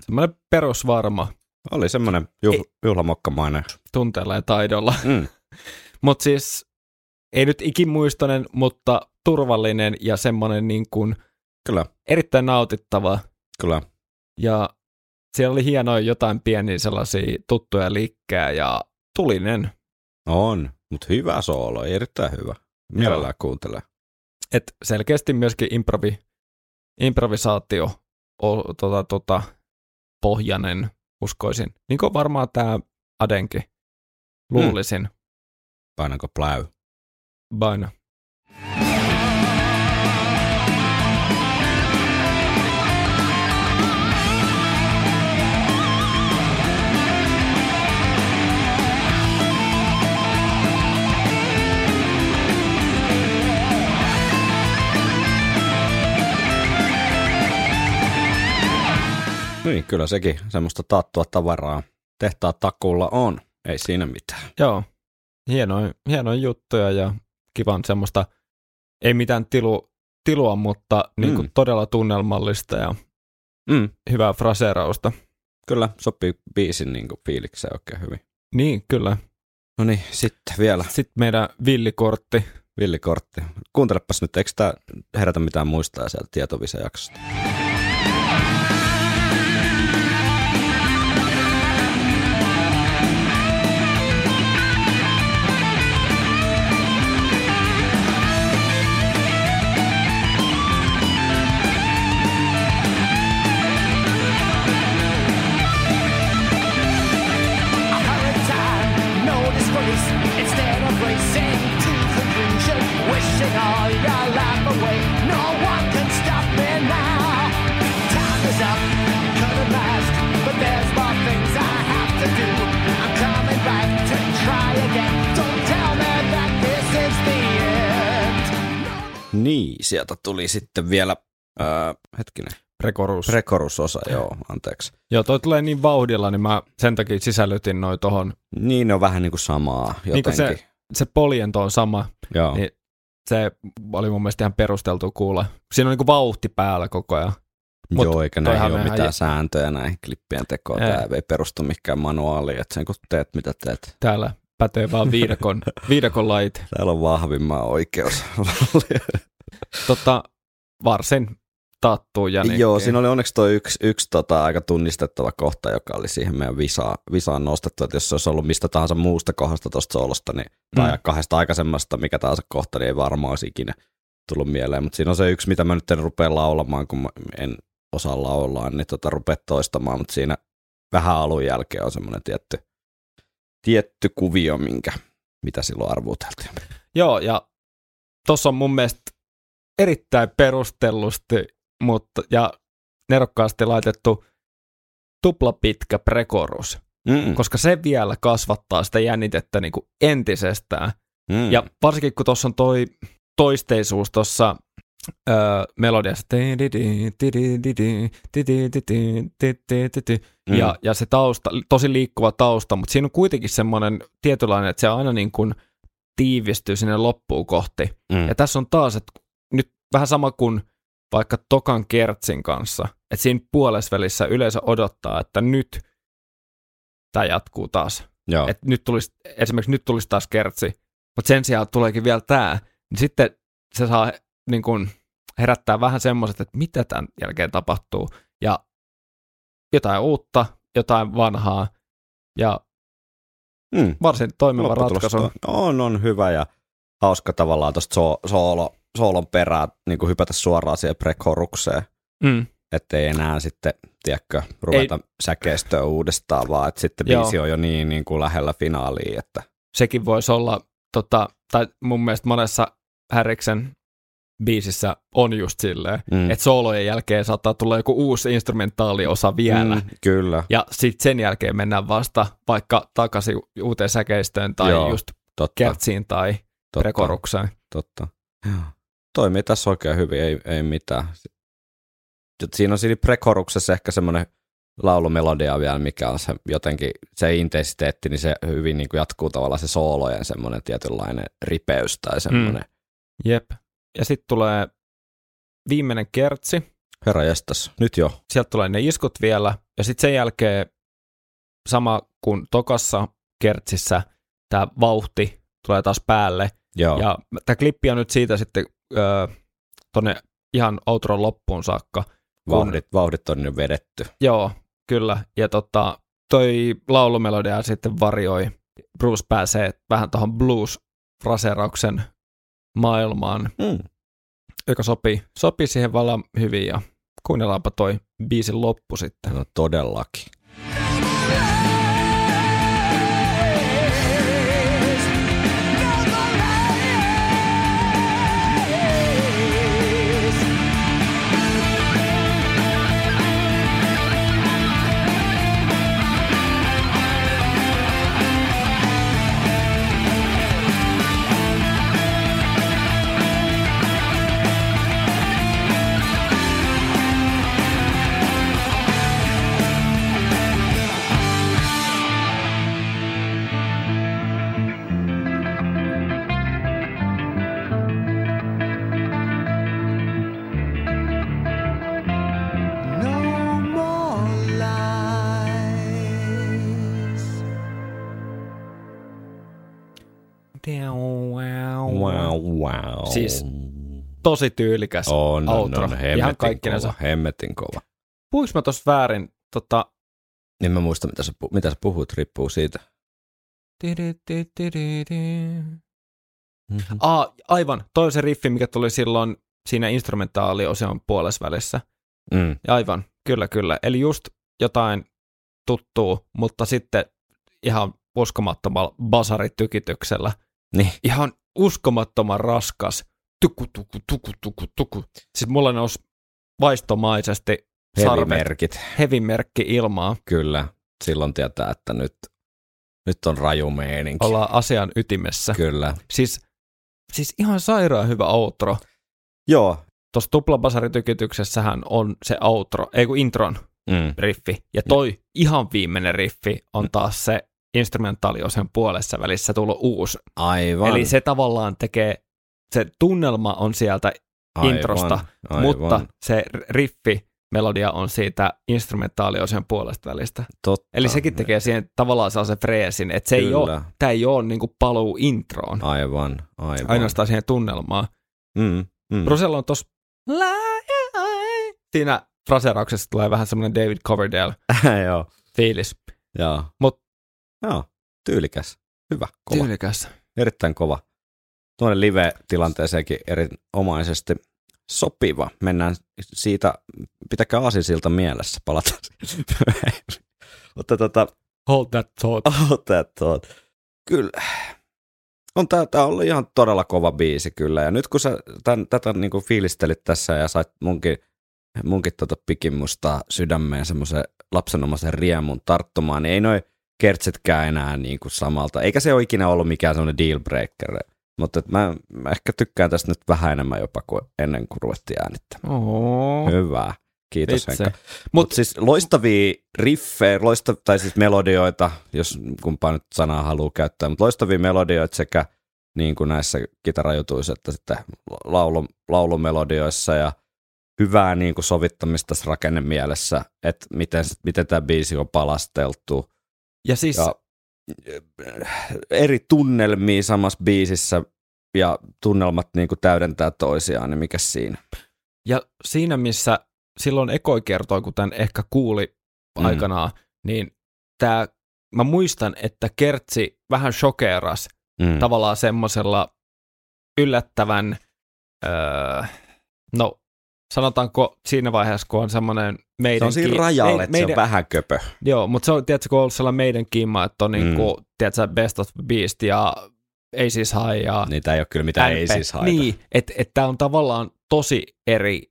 Semmoinen perusvarma Oli semmoinen juh- juhlamokkamainen. tunteella ja taidolla. Mm. [laughs] Mutta siis ei nyt ikimuistoinen, mutta turvallinen ja semmoinen niin kuin Kyllä, erittäin nautittava. kyllä. Ja siellä oli hienoja jotain pieniä sellaisia tuttuja liikkejä ja tulinen. On, mutta hyvä soolo, erittäin hyvä. Mielellään kuuntelee. Et selkeästi myöskin improvi, improvisaatio o, tota, tota, pohjainen, uskoisin. Niin kuin varmaan tämä Adenkin. Luulisin. Painanko pläy? Baina. Niin, kyllä sekin semmoista taattua tavaraa tehtaat takulla on. Ei siinä mitään. Joo, hienoja, hienoja juttuja ja kivan semmoista, ei mitään tilu, tilua, mutta niin kuin Mm. todella tunnelmallista ja Mm, hyvää fraseerausta. kyllä, sopii biisin niin kuin fiilikseen oikein hyvin. Niin, kyllä. No niin, sitten vielä Sitten meidän villikortti. villikortti. Kuuntelepas nyt, eikö tämä herätä mitään muistaa sieltä tietovisa-jaksosta? A Niin, sieltä tuli sitten vielä, ää, hetkinen, Prekorus. Prekorus-osa, joo, anteeksi. Joo, toi tulee niin vauhdilla, niin mä sen takia sisällytin noin tohon. Niin, ne on vähän niin kuin samaa Niin kuin jotenkin. se, se poljento on sama, joo. niin se oli mun mielestä ihan perusteltu kuulla. Siinä on niin kuin vauhti päällä koko ajan. mut Joo, eikä näihin ole mitään jä- sääntöjä näihin klippien tekoon. Ei. Tämä ei perustu mikään manuaaliin, että sen kun teet mitä teet. Täällä pätee vaan viidakon, [laughs] viidakon lait. Täällä on vahvimman oikeus. [laughs] Tota, varsin tattuu ja niin, Joo, siinä oli onneksi tuo yksi, yksi tota, aika tunnistettava kohta, joka oli siihen meidän visaan, visaan nostettu, että jos se olisi ollut mistä tahansa muusta kohdasta tuosta soolosta, niin, tai Mm. kahdesta aikaisemmasta, mikä tahansa kohta, niin ei varmaan olisi ikinä tullut mieleen. Mutta siinä on se yksi, mitä mä nyt en rupea laulamaan, kun mä en osaa laulaa, niin tota, rupea toistamaan, mutta siinä vähän alun jälkeen on semmoinen tietty, tietty kuvio, minkä, mitä silloin arvuuteltiin. Joo, ja tuossa on mun mielestä erittäin perustellusti mutta, ja nerokkaasti laitettu tuplapitkä prekorus, Mm, koska se vielä kasvattaa sitä jännitettä niin kuin entisestään. mm. Ja varsinkin kun tuossa on toi toisteisuus tuossa öö, melodiassa. Mm. Ja, ja se tausta, tosi liikkuva tausta, mutta siinä on kuitenkin semmoinen tietynlainen, että se aina niin kuin tiivistyy sinne loppuun kohti. mm. Ja tässä on taas, että vähän sama kuin vaikka Tokan Kertsin kanssa, että siinä puolesvälissä yleisö odottaa, että nyt tämä jatkuu taas. Joo. Että nyt tulisi, esimerkiksi nyt tulisi taas Kertsi, mutta sen sijaan tuleekin vielä tämä, niin sitten se saa niin kuin, herättää vähän semmoiset, että mitä tämän jälkeen tapahtuu. Ja jotain uutta, jotain vanhaa ja mm. varsin toimiva ratkaisu. on- On, on hyvä ja hauska tavallaan tuosta so, soolo, soolon perään niin kuin hypätä suoraan siihen prekorukseen, Mm. ettei enää sitten, tiedätkö, ruveta Ei. säkeistöä uudestaan, vaan että sitten Joo. biisi on jo niin, niin kuin lähellä finaalia, että sekin voisi olla, tota, tai mun mielestä monessa Häriksen biisissä on just silleen, mm. että soolojen jälkeen saattaa tulla joku uusi instrumentaaliosa vielä, mm. Kyllä, ja sitten sen jälkeen mennään vasta vaikka takaisin uuteen säkeistöön tai Joo, Joo, just totta, kertsiin tai totta, prekorukseen. totta. Joo. Toimii tässä oikein hyvin, ei, ei mitään. Siinä on siinä prekoruksessa ehkä semmoinen laulumelodia vielä, mikä on se jotenkin, se intensiteetti, niin se hyvin niin kuin jatkuu tavallaan se soolojen semmoinen tietynlainen ripeys tai semmoinen. Mm. Jep. Ja sitten tulee viimeinen kertsi, Herra jestas, nyt jo. sieltä tulee ne iskut vielä, ja sitten sen jälkeen sama kuin tokassa kertsissä, tämä vauhti tulee taas päälle, Joo. Ja tämä klippi on nyt siitä sitten öö, tonne ihan outron loppuun saakka. kun- vauhdit, vauhdit on nyt vedetty. Joo, kyllä. Ja tota, toi laulumelodia sitten varjoi. Bruce pääsee vähän tuohon blues-fraseerauksen maailmaan, Mm. joka sopii, sopii siihen vallan hyvin. Ja kuunnellaanpa toi biisin loppu sitten. No, todellakin. Siis Tosi tyylikäs on, on, outro. on, Ihan hemmetin kaikkinensa. kova, hemmetin kova. Puhuinko mä tossa väärin? Tota, Niin mä muistan, mitä sä, mitä sä puhut, riippuu siitä. Mm-hmm. Aa, aivan. Toi on se riffi, mikä tuli silloin siinä instrumentaaliosion puolessa välissä. Mm. Aivan, kyllä, kyllä. Eli just jotain tuttuu, mutta sitten ihan uskomattomalla basaritykityksellä. Niin. Ihan uskomattoman raskas. Tuku, tuku, tuku, tuku, tuku. Siis mulla nousi vaistomaisesti sarvet, Hevimerkit, hevimerkki ilmaa. kyllä. Silloin tietää, että nyt, nyt on raju meininki. Ollaan asian ytimessä. Kyllä. Siis, siis ihan sairaan hyvä outro. Joo. Tuossa tuplabasaritykityksessähän on se outro, ei kun intron Mm. riffi. Ja toi ihan viimeinen riffi on taas se instrumentaaliosen puolessa välissä tullut uusi. Aivan. Eli se tavallaan tekee, se tunnelma on sieltä aivan, introsta, aivan. mutta se riffi, melodia on siitä instrumentaaliosen puolesta välistä. Totta. Eli sekin tekee siihen tavallaan sellaisen freesin, että se ei Kyllä. ole, tämä ei ole niinku paluu introon, Aivan, aivan. ainoastaan siihen tunnelmaan. Mm, mm. Brusella on tossa siinä fraseerauksessa tulee vähän semmoinen David Coverdale [laughs] fiilis. Joo. Joo. Tyylikäs. Hyvä. Kova. Tyylikäs. Erittäin kova. Tuonne live-tilanteeseenkin erinomaisesti sopiva. Mennään siitä, pitäkää aasinsilta mielessä, palataan. [laughs] Mutta tota, Hold that thought. [laughs] oh, that thought. Kyllä. On tää, tää oli ihan todella kova biisi kyllä. Ja nyt kun sä tän, tätä niinku fiilistelit tässä ja sait munkin, munkin tota pikimusta sydämeen semmoisen lapsenomaisen riemun tarttumaan, niin ei noi kertsetkään enää niinku samalta. Eikä se ole ikinä ollut mikään semmoinen deal breaker. Mutta mä, mä, ehkä tykkään tästä nyt vähän enemmän jopa kuin ennen kuin ruvettiin äänittämään. Oh. Hyvä. Kiitos Itse. Henkka. Mutta siis loistavia riffejä, loista, tai siis melodioita, jos kumpaa nyt sanaa haluaa käyttää, mutta loistavia melodioita sekä niin kuin näissä kitarajutuissa että sitten laulu, laulumelodioissa ja hyvää niin kuin sovittamista tässä rakennemielessä, että miten, miten tämä biisi on palasteltu Ja siis ja äh, eri tunnelmia samassa biisissä ja tunnelmat niin kuin täydentää toisiaan, niin mikä siinä? Ja siinä, missä silloin ekoi kertoi, kun tämän ehkä kuuli Mm. aikanaan, niin tämä, mä muistan, että Kertsi vähän shokeeras Mm. tavallaan semmoisella yllättävän, öö, no sanotaanko siinä vaiheessa, kun on semmoinen meidän... Se on siinä rajalla, että se on vähän köpö. Joo, mutta se on, tiedätkö, kun on ollut sellainen meidän kimma, että on Mm. niinku, tiedätkö, Best of Beast ja Aces High ja Niitä ei ole kyllä mitään ei NP. siis haeta. Niin, että et tämä on tavallaan tosi eri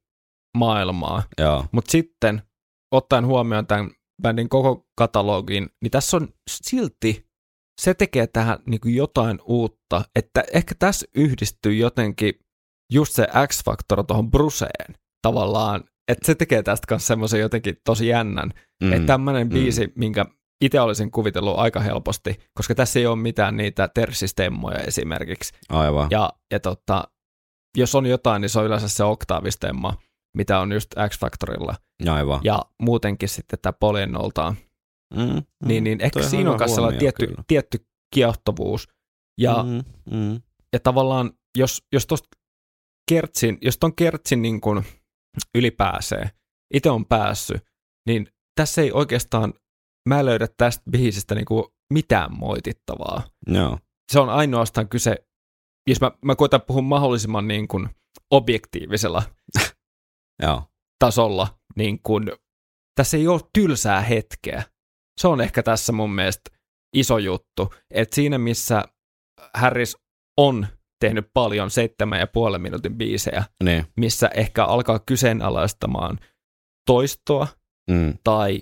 maailmaa. Joo. Mutta sitten, ottaen huomioon tämän bändin koko katalogin, niin tässä on silti, se tekee tähän niin kuin jotain uutta, että ehkä tässä yhdistyy jotenkin just se X-faktor tuohon Bruseen tavallaan, että se tekee tästä kanssa semmoisen jotenkin tosi jännän, mm. että tämmöinen mm. biisi, minkä itse olisin kuvitellut aika helposti, koska tässä ei ole mitään niitä terssistemmoja esimerkiksi, Aivan. ja, ja tota, jos on jotain, niin se on yleensä se oktaavistemma, mitä on just X-Factorilla. Aivan. Ja muutenkin sitten tämä poljennoltaan. Mm, mm. Niin, niin ehkä siinä on myös sellainen tietty, kyllä. tietty kiehtovuus. Ja, Mm, mm. ja tavallaan, jos, jos tuosta kertsin, jos ton kertsin niin kuin ylipääsee, itse on päässyt, niin tässä ei oikeastaan, mä löydä tästä biisistä niin kuin mitään moitittavaa. Joo. se on ainoastaan kyse, jos mä, mä koitan puhua mahdollisimman niin kuin objektiivisella [laughs] Joo. tasolla, niin kuin, tässä ei ole tylsää hetkeä. Se on ehkä tässä mun mielestä iso juttu, että siinä missä Harris on tehnyt paljon seitsemän ja puolen minuutin biisejä, Niin. missä ehkä alkaa kyseenalaistamaan toistoa Mm, tai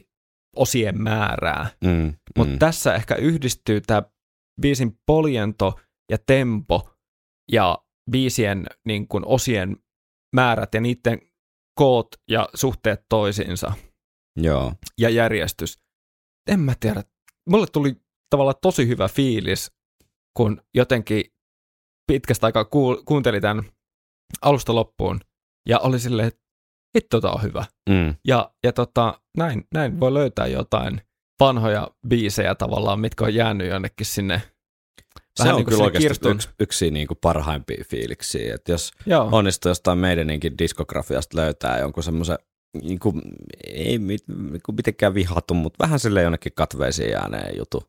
osien määrää, mm, Mutta mm. tässä ehkä yhdistyy tämä biisin poljento ja tempo ja biisien niin kun, osien määrät ja niiden koot ja suhteet toisiinsa Joo. ja järjestys. En mä tiedä. Mulle tuli tavallaan tosi hyvä fiilis, kun jotenkin pitkästä aikaa kuul- kuuntelin tämän alusta loppuun ja oli silleen, että hitto, tää on hyvä. Mm, Ja, ja tota, näin, näin voi löytää jotain vanhoja biisejä tavallaan, mitkä on jäänyt jonnekin sinne Se Vähän on niin kyllä se oikeasti Kirstun. yksi, yksi niin kuin parhaimpia fiiliksiä. Että jos Joo. onnistuu jostain meidänkin diskografiasta löytää jonkun semmoisen, niin kuin, ei mit- niin kuin mitenkään vihatun, mutta vähän sille jonnekin katveisiin jääneen jutu.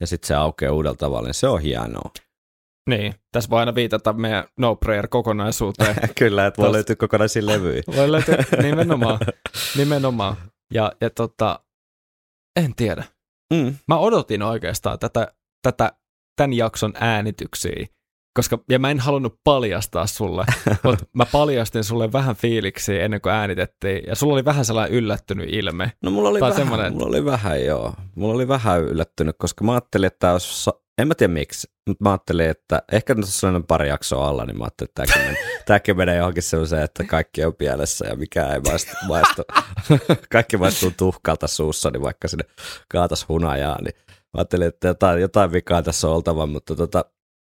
Ja sitten se aukeaa uudella tavalla, niin se on hienoa. Niin, tässä voi aina viitata meidän No Prayer-kokonaisuuteen. [laughs] Kyllä, että voi Tos- löytyä kokonaisia levyjä. [laughs] Voi löytyä nimenomaan. [laughs] nimenomaan. Ja, ja tota, en tiedä. Mm. Mä odotin oikeastaan tätä, tätä tämän jakson äänityksiä, koska, ja mä en halunnut paljastaa sulle, [laughs] mutta mä paljastin sulle vähän fiiliksiä ennen kuin äänitettiin, ja sulla oli vähän sellainen yllättynyt ilme. No mulla oli, Tai vähän, semmoinen- mulla oli vähän, joo. Mulla oli vähän yllättynyt, koska mä ajattelin, että jos, sa- en mä tiedä miksi, mutta mä ajattelin, että ehkä nyt tässä on pari jaksoa alla, niin mä ajattelin, että tämäkin menee, [laughs] tämäkin menee johonkin sellaiseen, että kaikki on pielessä ja mikään ei maistu, maistu. [laughs] kaikki maistuu tuhkalta suussa, niin vaikka sinne kaatas hunajaa, niin mä ajattelin, että jotain, jotain vikaa tässä on oltava, mutta tota,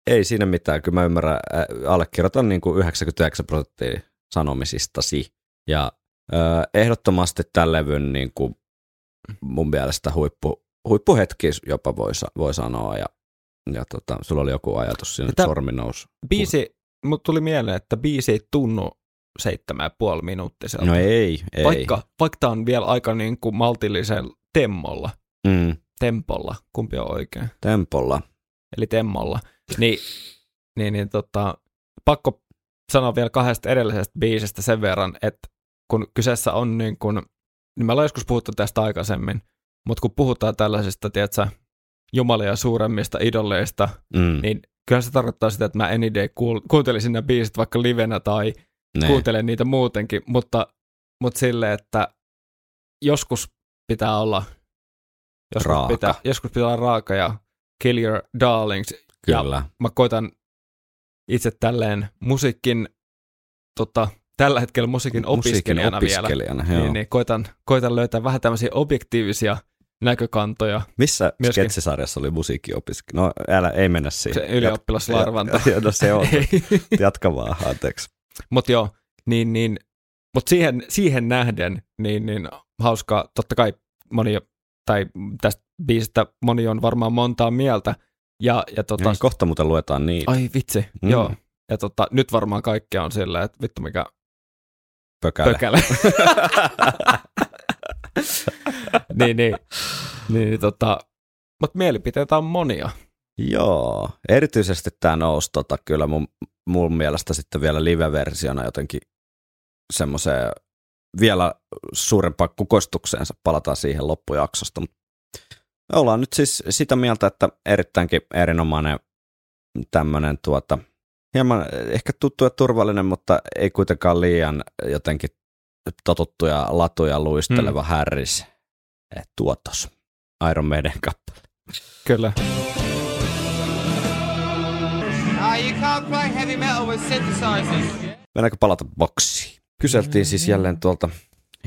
ei siinä mitään, kyllä mä ymmärrän, äh, allekirjoitan niin kuin 99 prosenttia sanomisistasi ja äh, ehdottomasti tämän levyn niin kuin mun mielestä huippu, huippuhetki jopa voi, voi sanoa ja, ja tota, sulla oli joku ajatus siinä, että sormi nousi. Biisi, mut tuli mieleen, että biisi ei tunnu seitsemän ja puoli minuuttiselta. No ei, ei. Vaikka, vaikka tää on vielä aika niin kuin maltillisella temmolla, Mm, tempolla, kumpi on oikein, tempolla. eli temmolla, niin, niin, niin tota, pakko sanoa vielä kahdesta edellisestä biisistä sen verran, että kun kyseessä on niin kuin, niin me ollaan joskus puhuttu tästä aikaisemmin, mutta kun puhutaan tällaisista, tiedätkö, jumalia suuremmista idoleista, Mm, niin kyllä se tarkoittaa sitä, että mä any day kuul- kuuntelisin nämä biisit vaikka livenä tai ne. kuuntelen niitä muutenkin, mutta, mutta silleen, että joskus pitää olla joskus Raaka. Pitää, joskus pitää olla raaka ja kill your darlings. Ja Kyllä. mä koitan itse tälleen musiikin, tota, tällä hetkellä musiikin opiskelijana, Musiikin vielä, opiskelijana, joo. niin, niin koitan, koitan löytää vähän tämmöisiä objektiivisia näkökantoja. Missä Myöskin. sketsisarjassa oli musiikkiopiskelu? No älä, ei mennä siihen. Se ylioppilaslarvanta. Jat- ja- [laughs] No se on. [laughs] Jatka vaan, anteeksi. Mutta joo, niin, niin, mut siihen, siihen nähden, niin, niin hauska, totta kai moni, tai tästä biisistä moni on varmaan montaa mieltä, ja, ja tota, Niin, kohta muuten luetaan niitä. ai vitsi, Mm. joo, ja tota, nyt varmaan kaikki on silleen, että vittu mikä Pökäle. pökäle. [laughs] niin, niin, niin, tota, mutta mielipiteitä on monia. Joo, erityisesti tämä nousi tota, kyllä mun, mun mielestä sitten vielä live-versiona jotenkin semmoiseen vielä suurempaan kukoistukseensa. Palataan siihen loppujaksosta. Mut me ollaan nyt siis sitä mieltä, että erittäinkin erinomainen tämmöinen tuota, hieman ehkä tuttu ja turvallinen, mutta ei kuitenkaan liian jotenkin totuttu ja latuja luisteleva hmm. Harris eh, tuotos. Iron Maiden kappale. Kyllä. Ah. Mennäänkö palata boksiin? Kyseltiin siis jälleen tuolta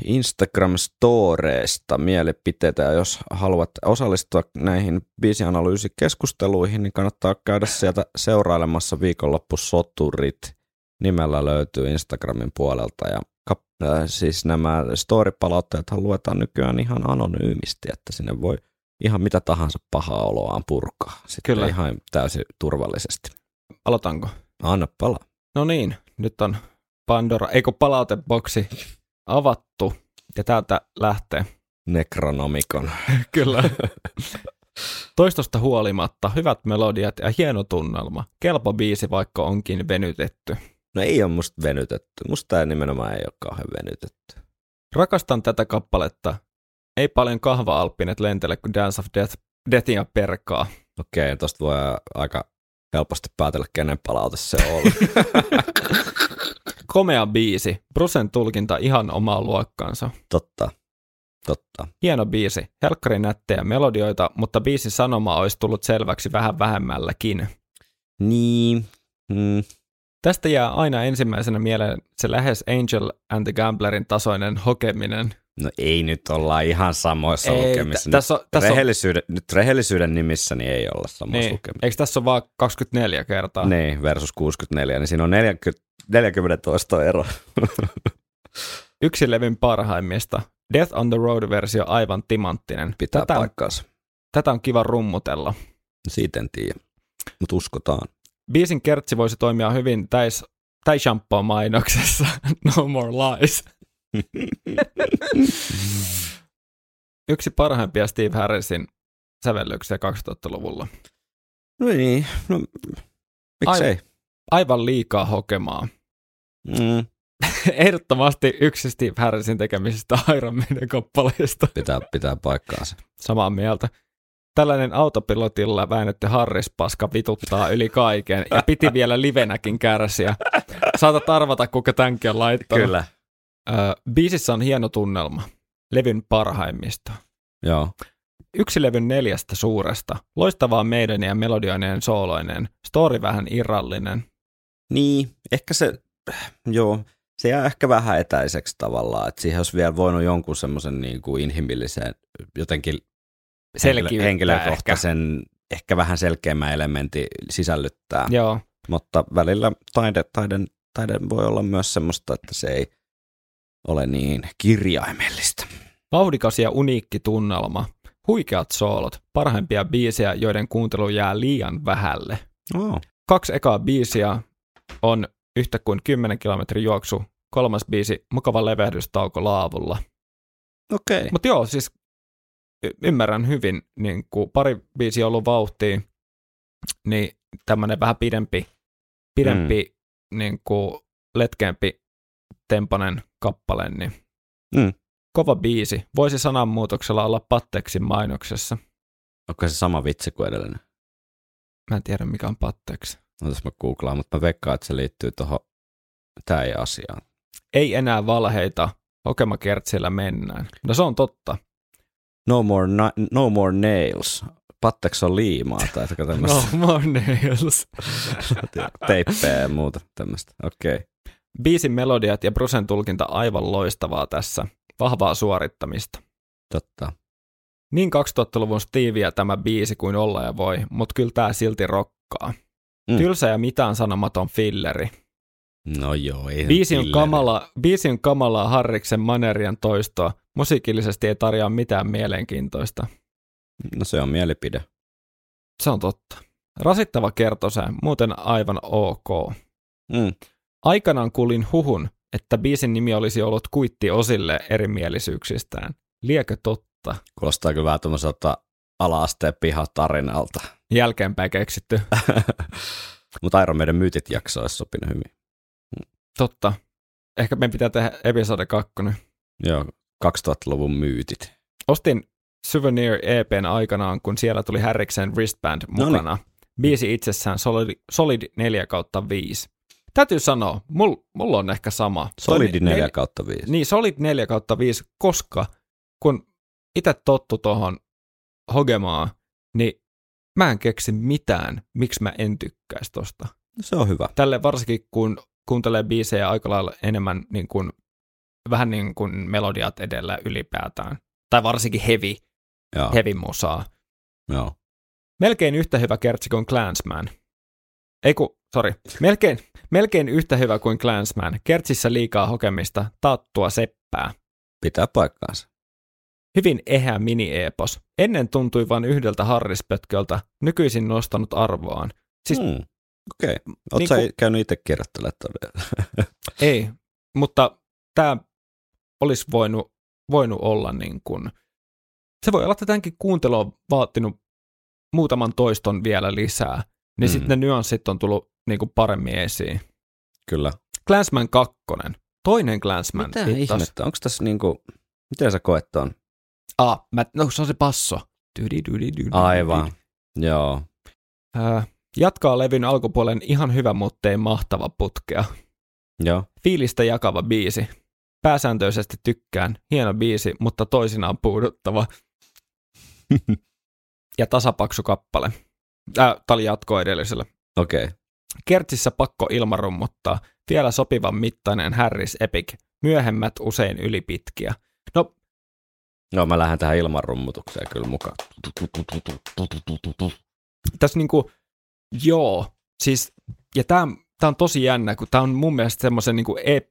Instagram-storeista mielipiteitä, ja jos haluat osallistua näihin biisianalyysikeskusteluihin, niin kannattaa käydä sieltä seurailemassa viikonloppusoturit. Nimellä löytyy Instagramin puolelta, ja kap- äh, siis nämä story-palautteet luetaan nykyään ihan anonyymisti, että sinne voi ihan mitä tahansa pahaa oloaan purkaa. Sitten Kyllä. ihan täysin turvallisesti. Aloitanko? Anna palaa. No niin, nyt on Pandora, eikö palauteboksi avattu ja täältä lähtee. Necronomicon. [laughs] Kyllä. Toistosta huolimatta, hyvät melodiat ja hieno tunnelma. Kelpo biisi, vaikka onkin venytetty. No ei ole musta venytetty. Musta tämä nimenomaan ei ole kauhean venytetty. Rakastan tätä kappaletta. Ei paljon kahva-alppinet lentele kuin Dance of Death, Deathia perkaa. Okei, tosta voi aika helposti päätellä, kenen palaute se on ollut. [laughs] Komea biisi. Brusen tulkinta ihan omaa luokkaansa. Totta. Totta. Hieno biisi. Helkkari nättejä melodioita, mutta biisin sanoma olisi tullut selväksi vähän vähemmälläkin. Niin. Mm. Tästä jää aina ensimmäisenä mieleen se lähes Angel and the Gamblerin tasoinen hokeminen. No ei nyt olla ihan samoissa Ei, lukemissa. tä- tässä on- tässä on- rehellisyyden, nyt rehellisyyden nimissä niin ei olla samoissa Niin. lukemissa. Eikö tässä ole vaan 24 kertaa? Niin, versus 64, niin siinä on 40, 40 toista ero. [laughs] Yksi levyn parhaimmista. Death on the Road-versio aivan timanttinen. Pitää tätä, on, paikkaansa. tätä on kiva rummutella. Siitä en tiedä. mutta uskotaan. Biisin kertsi voisi toimia hyvin täis, tai shampoo mainoksessa [laughs] No More Lies. [laughs] Yksi parhaimpia Steve Harrisin sävellyksiä 2000-luvulla. No niin, no miksei. Aivan liikaa hokemaa. Mm, [laughs] Ehdottomasti yksi Steve Harrisin tekemisistä [laughs] Iron Maiden kappaleista. pitää, pitää paikkaansa. Samaa mieltä. Tällainen autopilotilla väännetty harrispaska vituttaa yli kaiken ja piti vielä livenäkin kärsiä. Saatat arvata, kuka tämänkin on laittanut. Kyllä. Öö, biisissä on hieno tunnelma. Levyn parhaimmista. Joo. Yksi levyn neljästä suuresta. Loistavaa meidän ja melodioinen sooloinen. Story vähän irrallinen. Niin, ehkä se, joo, se jää ehkä vähän etäiseksi tavallaan, että siihen olisi vielä voinut jonkun semmoisen niin kuin inhimillisen, jotenkin Selkiyttää henkilökohtaisen, ehkä. ehkä vähän selkeämmän elementin sisällyttää. Joo. Mutta välillä taide, taiden, taide voi olla myös semmoista, että se ei ole niin kirjaimellista. Vauhdikas ja uniikki tunnelma. Huikeat soolot. Parhaimpia biisejä, joiden kuuntelu jää liian vähälle. Oh. Kaksi ekaa biisiä on yhtä kuin 10 kilometrin juoksu. Kolmas biisi, mukava levehdystauko laavulla. Okei. Okay. Mutta joo, siis y- ymmärrän hyvin, niin kuin pari biisiä on ollut vauhtia, niin tämmöinen vähän pidempi, pidempi mm. niin kuin letkeämpi tempanen kappale, niin Mm. kova biisi. Voisi sananmuutoksella olla Patteksin mainoksessa. Onko se sama vitsi kuin edellinen? Mä en tiedä, mikä on Patteksi. Otas mä googlaan, mutta mä veikkaan, että se liittyy tuohon tämä ei asiaan. Ei enää valheita, hokemakertsillä mennään. No se on totta. No more, na- no more nails. Patteks on liimaa tai jotain [laughs] tämmöistä. No more nails. [laughs] Teippejä ja muuta tämmöistä. Okei. Okay. Biisin melodiat ja Brusen tulkinta aivan loistavaa tässä. Vahvaa suorittamista. Totta. Niin 2000-luvun Stevieä tämä biisi kuin olla ja voi, mutta kyllä tämä silti rokkaa. Mm. Tylsä ja mitään sanomaton filleri. No joo, ei Biisi on, kamala, biisi on kamalaa Harriksen manerien toistoa. Musiikillisesti ei tarjoa mitään mielenkiintoista. No se on mielipide. Se on totta. Rasittava kertosää, muuten aivan ok. Mm. Aikanaan kuulin huhun, että biisin nimi olisi ollut kuitti osille erimielisyyksistään. Liekö totta? Kuulostaa kyllä vähän tuommoiselta ala-asteen pihatarinalta. Jälkeenpäin keksitty. [laughs] Mutta Iron Maiden myytit jakso olisi sopinut hyvin. Totta. Ehkä meidän pitää tehdä episode kakkonen. Joo, 2000-luvun myytit. Ostin Souvenir EPn aikanaan, kun siellä tuli Harriksen Wristband Noniin. mukana. Biisi itsessään Solid, Solid 4 kautta 5. Täytyy sanoa, mul, mulla on ehkä sama. Solidi Nel- 4 kautta 5. Niin, Solid 4 kautta 5, koska kun itse tottu tuohon hogemaa, niin mä en keksi mitään, miksi mä en tykkäisi tosta. Se on hyvä. Tälle varsinkin, kun kuuntelee biisejä aika lailla enemmän niin kuin, vähän niin kuin melodiat edellä ylipäätään. Tai varsinkin heavy, Joo, heavy musaa. joo. Melkein yhtä hyvä kertsi kuin Clansman. Ei ku, sorry. Melkein, melkein yhtä hyvä kuin Clansman. Kertsissä liikaa hokemista, taattua seppää. Pitää paikkaansa. Hyvin eheä mini-epos. Ennen tuntui vain yhdeltä harrispötköltä, nykyisin nostanut arvoaan. Siis mm. Okei. Okay. Oletko Niin sä ku- käynyt itse kirjoittelemaan todella? [laughs] ei, mutta tämä olisi voinut, voinut olla niin kuin, se voi olla, että tämänkin kuuntelu on vaatinut muutaman toiston vielä lisää, niin mm. sitten ne nyanssit on tullut niin kuin paremmin esiin. Kyllä. Clansman 2. Toinen Clansman. Mitä hittos. ihmettä? Onko tässä niinku, miten sä koet ton? Ah, mä, no se on se passo. Dydi, dydi, dydi, Aivan. dydi. Joo. Ää, jatkaa levyn alkupuolen ihan hyvä, mutta ei mahtava putkea. Joo. Fiilistä jakava biisi. Pääsääntöisesti tykkään. Hieno biisi, mutta toisinaan puuduttava. [laughs] ja tasapaksu kappale. Äh, Tämä oli jatko edelliselle. Okei. Okay. Kertsissä pakko ilmarummuttaa. Vielä sopivan mittainen Harris Epic. Myöhemmät usein ylipitkiä. No, No mä lähden tähän ilmanrummutukseen kyllä mukaan. tässä niinku, joo, siis, ja tämä tää on tosi jännä, kun tämä on mun mielestä semmoisen niinku ep...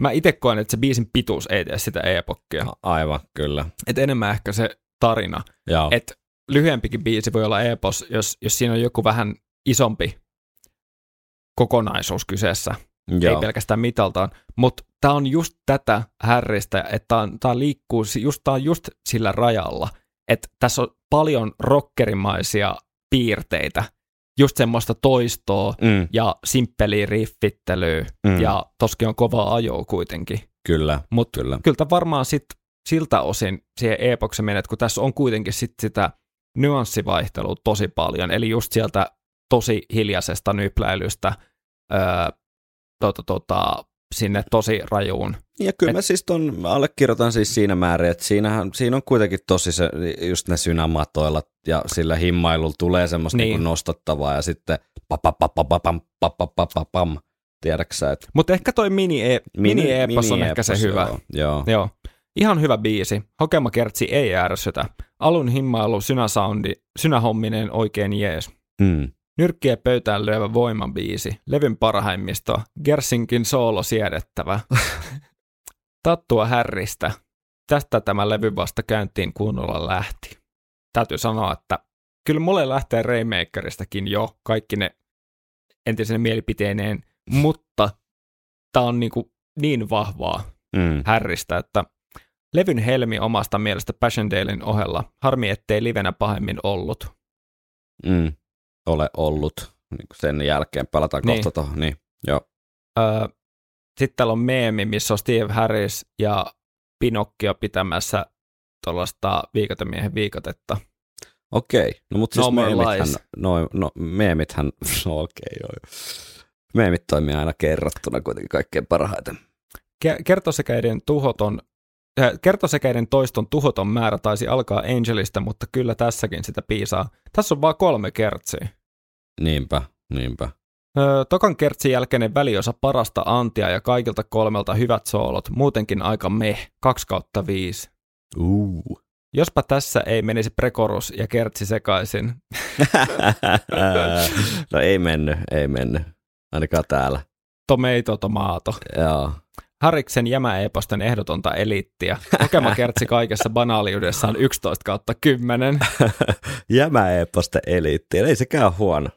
Mä itse koen, että se biisin pituus ei tee sitä epokkia. Aivan, kyllä. Että enemmän ehkä se tarina. Joo. Että lyhyempikin biisi voi olla epos, jos, jos siinä on joku vähän isompi kokonaisuus kyseessä. Joo. Ei pelkästään mitaltaan. Mutta tämä on just tätä härristä, että tämä liikkuu, just, tää on just sillä rajalla, että tässä on paljon rockerimaisia piirteitä, just semmoista toistoa Mm, ja simppeliä riffittelyä, Mm. ja toskin on kova ajo kuitenkin. kyllä, Mutta kyllä. kyllä varmaan sit siltä osin siihen epoksen menet, kun tässä on kuitenkin sit sitä nyanssivaihtelua tosi paljon, eli just sieltä tosi hiljaisesta nypläilystä öö, tota, tota, sinne tosi rajuun. Ja kyllä Et- mä siis ton allekirjoitan siis siinä määrin, että siinähän, siinä on kuitenkin tosi se, just ne synämatoilla ja sillä himmailulla tulee semmoista Niin. niin. niin nostattavaa ja sitten papapapapam, papapapam, tiedäksä, Mutta ehkä toi mini, mini, epos on ehkä se hyvä. Joo, joo. Joo. Ihan hyvä biisi. Hokemakertsi ei ärsytä. Alun himmailu, synäsoundi, synähomminen oikein jees. Mm. Nyrkkiä pöytään lyövä voimabiisi. Levyn parhaimmisto. Gersinkin soolo siedettävä. [laughs] Tattua härristä. Tästä tämä levy vasta käyntiin kunnolla lähti. Täytyy sanoa, että kyllä mulle lähtee Rainmakeristakin jo kaikki ne entisene mielipiteineen, mutta tämä on niinku niin vahvaa Mm. härristä, että levyn helmi omasta mielestä Passchendaelen ohella. Harmi, ettei livenä pahemmin ollut. Mm. Ole ollut. Niin sen jälkeen palataan Niin. kohta tuohon. Niin. Joo. Öö, Sitten täällä on meemi, missä on Steve Harris ja Pinokkio pitämässä tuollaista viikotemiehen viikotetta. Okei. No mutta siis No meemithän, no, no, meemithän, no okei joo. joo. Meemit toimii aina kerrottuna kuitenkin kaikkein parhaiten. Ke- Kertosäkeiden tuhoton Kertosäkeiden toiston tuhoton määrä taisi alkaa Angelista, mutta kyllä tässäkin sitä piisaa. Tässä on vaan kolme kertsiä. Niinpä, niinpä. Öö, tokan kertsin jälkeinen väliosa parasta antia ja kaikilta kolmelta hyvät soolot, muutenkin aika meh, 2 kautta 5. Uh. Jospa tässä ei menisi prekorus ja kertsi sekaisin. [laughs] no ei mennyt, ei mennyt. Ainakaan täällä. Tomato tomato. Joo. Hariksen jämäeposten ehdotonta eliittiä. Kokema kertsi kaikessa banaaliudessaan 11 kautta 10. [laughs] Jämäeposten eliitti. Ei sekään huono.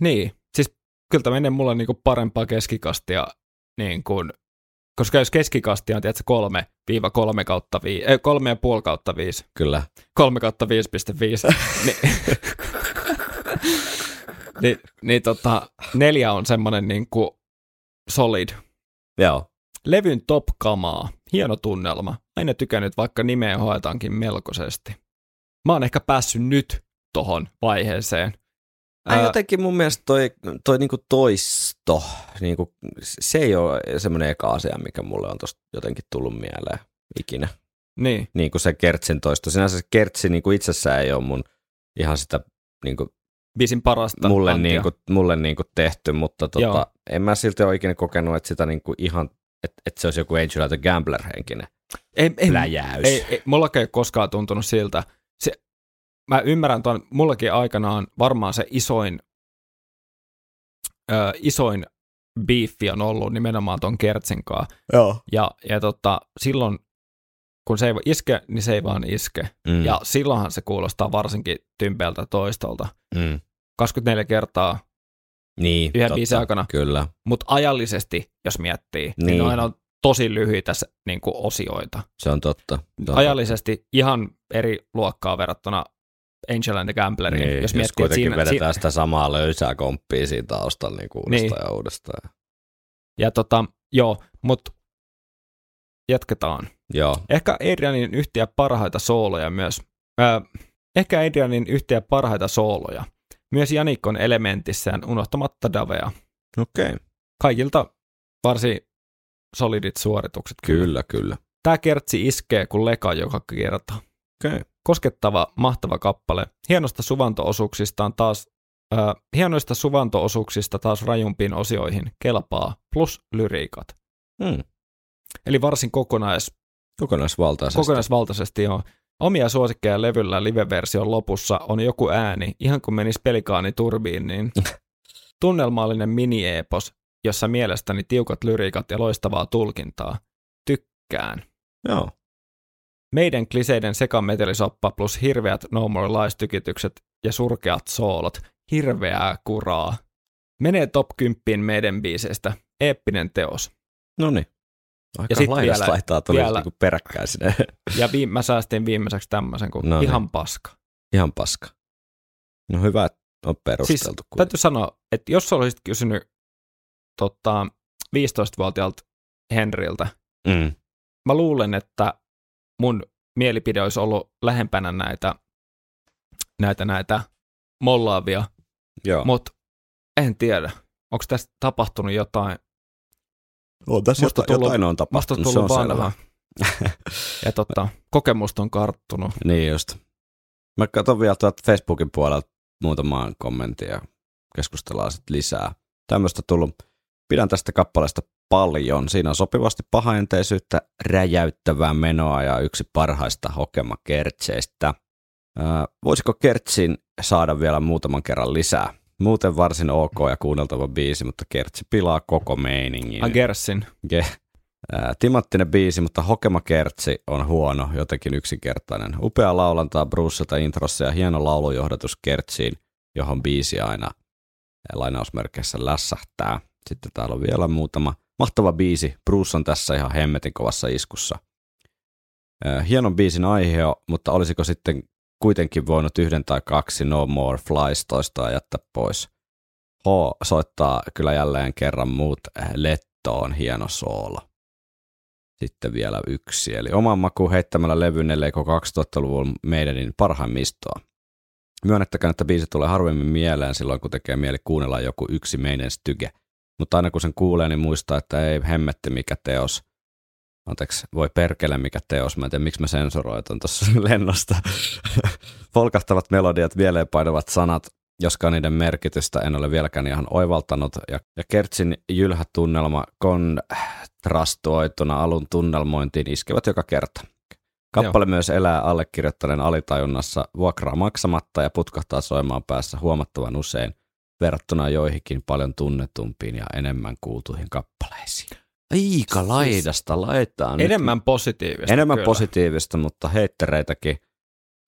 Niin, siis kyllä tämä menee mulle niinku parempaa keskikastia, niin kuin, koska jos keskikastia on tiedätkö, 3 viiva 3 kautta 5, ei, 3 ja puoli kautta 5, Kyllä. 3 kautta 5,5, niin, niin, niin tota, neljä on semmoinen niin kuin solid. Joo. Levyn top-kamaa, hieno tunnelma. Aina tykännyt, vaikka nimeä hoetaankin melkoisesti. Mä oon ehkä päässyt nyt tohon vaiheeseen. Ää, jotenkin mun mielestä toi, toi niinku toisto, niinku, se ei ole semmoinen eka asia, mikä mulle on tosta jotenkin tullut mieleen ikinä. niin, Niin kuin se kertsin toisto. Sinänsä se kertsi niinku itsessään ei ole mun ihan sitä niinku, biisin parasta mulle, antia. niinku, mulle niinku tehty, mutta Joo. tota, en mä silti ole ikinä kokenut, että sitä niinku ihan, että et se olisi joku Angel the Gambler-henkinen ei, ei, pläjäys. ei, ei, mullakin ei koskaan tuntunut siltä. Mä ymmärrän tuon, mullakin aikanaan varmaan se isoin, ö, isoin biiffi on ollut nimenomaan ton Kertsin kanssa. Joo. Ja, ja tota, silloin, kun se ei iske, niin se ei vaan iske. Mm. Ja silloinhan se kuulostaa varsinkin tympeältä toistolta. Mm. 24 kertaa, Niin, Yhden totta, biisin aikana. Kyllä. mutta ajallisesti, jos miettii, niin, niin noin on tosi lyhyitä niin kuin osioita. Se on totta. On Ajallisesti ihan eri luokkaa verrattuna Angel and the Gambleriin. Niin, jos jos, miettii, jos kuitenkin siinä, vedetään si- sitä samaa löysää komppia siinä taustalla niin kuin uudestaan Niin. ja uudestaan. ja tota, joo, mutta jatketaan. Joo, Ehkä Adrianin yhtiä parhaita sooloja myös. Ää, ehkä Adrianin yhtiä parhaita sooloja. Myös Janikon elementissään unohtamatta Davea. okei. Okay. Kaikilta varsin solidit suoritukset. Kyllä, kyllä. Tämä kertsi iskee kuin leka joka kerta. Okay. Koskettava, mahtava kappale. Hienosta suvantoosuuksistaan taas, äh, hienoista suvantoosuuksista taas rajumpiin osioihin kelpaa, plus lyriikat. Hmm. Eli varsin kokonais, Kokonaisvaltaisesti. kokonaisvaltaisesti joo. Omia suosikkeja levyllä live-version lopussa on joku ääni, ihan kuin menisi pelikaani turbiiniin. [laughs] Tunnelmallinen mini-epos, jossa mielestäni tiukat lyriikat ja loistavaa tulkintaa. Tykkään. Joo. Meidän kliseiden sekametelisoppa plus hirveät No More Lies-tykitykset ja surkeat soolot. Hirveää kuraa. Menee top 10 meidän biiseistä. Eeppinen teos. No niin. Ja Aika sit laidasta vielä- laitaa tuli vielä- niinku peräkkäin sinne. [laughs] Ja vi- mä säästin viimeiseksi tämmöisen kuin No niin. ihan paska. Ihan paska. No hyvä, että on perusteltu. Siis täytyy sanoa, että jos olisit kysynyt tota, 15-vuotiaalta Henriltä, mm. mä luulen, että mun mielipide olisi ollut lähempänä näitä, näitä, näitä mollaavia, mutta en tiedä. Onko tästä tapahtunut jotain? on tässä musta jotain, tullut- jotain on Musta tapahtunut, on se on tullut vanha. [laughs] Ja tota, kokemusta on karttunut. Niin just. Mä katson vielä tuolta Facebookin puolelta muutamaan kommentin ja keskustellaan sitten lisää. Tämmöistä tullut. Pidän tästä kappaleesta paljon. Siinä on sopivasti pahaenteisyyttä, räjäyttävää menoa ja yksi parhaista hokemakertseistä. Ää, voisiko Kertsin saada vielä muutaman kerran lisää? Muuten varsin ok ja kuunneltava biisi, mutta Kertsi pilaa koko meiningin. Agersin. Ge- ää, Timanttinen biisi, mutta Hokema Kertsi on huono, jotenkin yksinkertainen. Upea laulantaa Brucelta introssa ja hieno laulujohdatus Kertsiin, johon biisi aina lainausmerkeissä lässähtää. Sitten täällä on vielä muutama mahtava biisi. Bruce on tässä ihan hemmetin kovassa iskussa. Hienon biisin aihe, mutta olisiko sitten kuitenkin voinut yhden tai kaksi No More Flies toistaa jättää pois. H soittaa kyllä jälleen kerran muut äh, lettoon hieno soolo. Sitten vielä yksi, eli oman maku heittämällä levyn, ellei koko 2000-luvun meidänin parhaimmistoa. Myönnettäkään, että biisi tulee harvemmin mieleen silloin, kun tekee mieli kuunnella joku yksi meidän styge. Mutta aina kun sen kuulee, niin muistaa, että ei hemmetti mikä teos. Anteeksi, voi perkele mikä teos. Mä en tiedä, miksi mä sensuroin ton tuossa [laughs] lennosta. Polkahtavat melodiat, mieleenpainuvat sanat, joskaan niiden merkitystä en ole vieläkään ihan oivaltanut. Ja, ja Kertsin jylhä tunnelma kontrastoituna alun tunnelmointiin iskevät joka kerta. Kappale myös elää allekirjoittaneen alitajunnassa vuokraa maksamatta ja putkahtaa soimaan päässä huomattavan usein verrattuna joihinkin paljon tunnetumpiin ja enemmän kuultuihin kappaleisiin. Aika laidasta laittaa nyt. Enemmän positiivista. Enemmän kyllä. positiivista, mutta heittereitäkin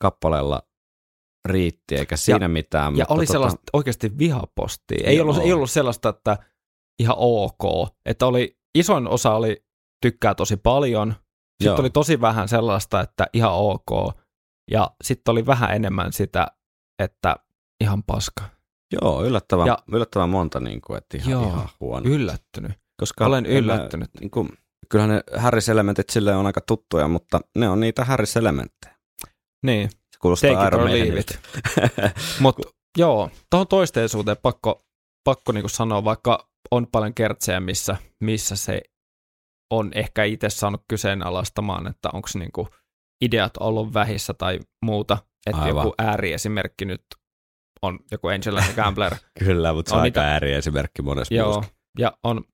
kappaleella riitti, eikä siinä mitään. Ja mutta oli tota, sellaista oikeasti vihapostia. Ei Joo. ollut, ei ollut sellaista, että ihan ok. Että oli, isoin osa oli tykkää tosi paljon. Sitten Joo. oli tosi vähän sellaista, että ihan ok. Ja sitten oli vähän enemmän sitä, että ihan paska. Joo, yllättävän, ja, yllättävän monta, niin kuin, että ihan, Joo, ihan huono. Yllättynyt. Koska olen mä- yllättynyt. Niin kuin, kyllähän ne Harris-elementit sille on aika tuttuja, mutta ne on niitä Harris-elementtejä. Niin, Se kuulostaa Iron. Mutta joo, tuohon toisteisuuteen pakko, pakko niinku sanoa, vaikka on paljon kertsejä, missä, missä se on ehkä itse saanut kyseenalaistamaan, että onko niinku ideat ollut vähissä tai muuta. Että Aivan. joku ääriesimerkki nyt on joku Angel and Gambler. [laughs] Kyllä, mutta se on aika niitä- ääriesimerkki monessa joo, muussa. ja on [laughs]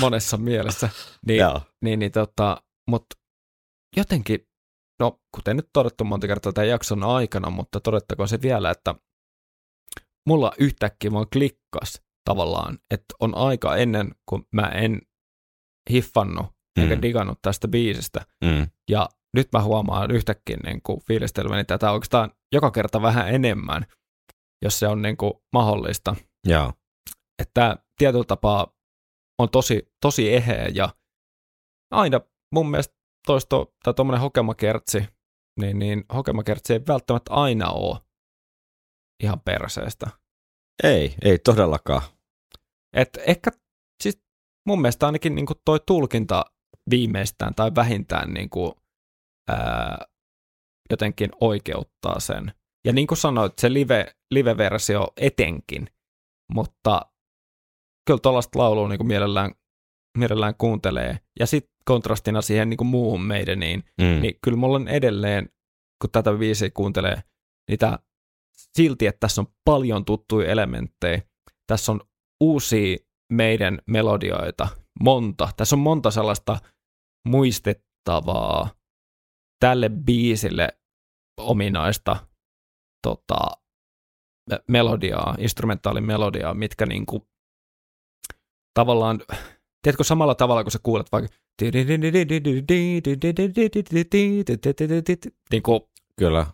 monessa mielessä. Niin, Joo. niin, niin tota, mutta jotenkin, no kuten nyt todettu monta kertaa tämän jakson aikana, mutta todettakoon se vielä, että mulla yhtäkkiä vaan klikkas tavallaan, että on aika ennen kuin mä en hiffannut eikä Mm. digannut tästä biisistä. Mm. Ja nyt mä huomaan yhtäkkiä niin kuin fiilistelmäni tätä oikeastaan joka kerta vähän enemmän, jos se on niin kuin mahdollista. Joo. Että tietyllä tapaa on tosi, tosi eheä ja aina mun mielestä toisto tai tuommoinen hokemakertsi, niin, niin hokemakertsi ei välttämättä aina ole ihan perseestä. Ei, ei todellakaan. Et ehkä siis mun mielestä ainakin niin kuin toi tulkinta viimeistään tai vähintään niin kuin, ää, jotenkin oikeuttaa sen. Ja niin kuin sanoit, se live, live-versio etenkin, mutta kyllä tuollaista laulua niin kuin mielellään, mielellään kuuntelee. Ja sitten kontrastina siihen niin kuin muuhun meidän, niin, Mm. niin kyllä mulla on edelleen, kun tätä biisiä kuuntelee, niitä silti, että tässä on paljon tuttuja elementtejä. Tässä on uusia meidän melodioita, monta. Tässä on monta sellaista muistettavaa, tälle biisille ominaista tota, me- melodiaa, instrumentaalimelodiaa, mitkä niinku, tavallaan, tiedätkö samalla tavalla, kun sä kuulet vaikka niin kuin Kyllä.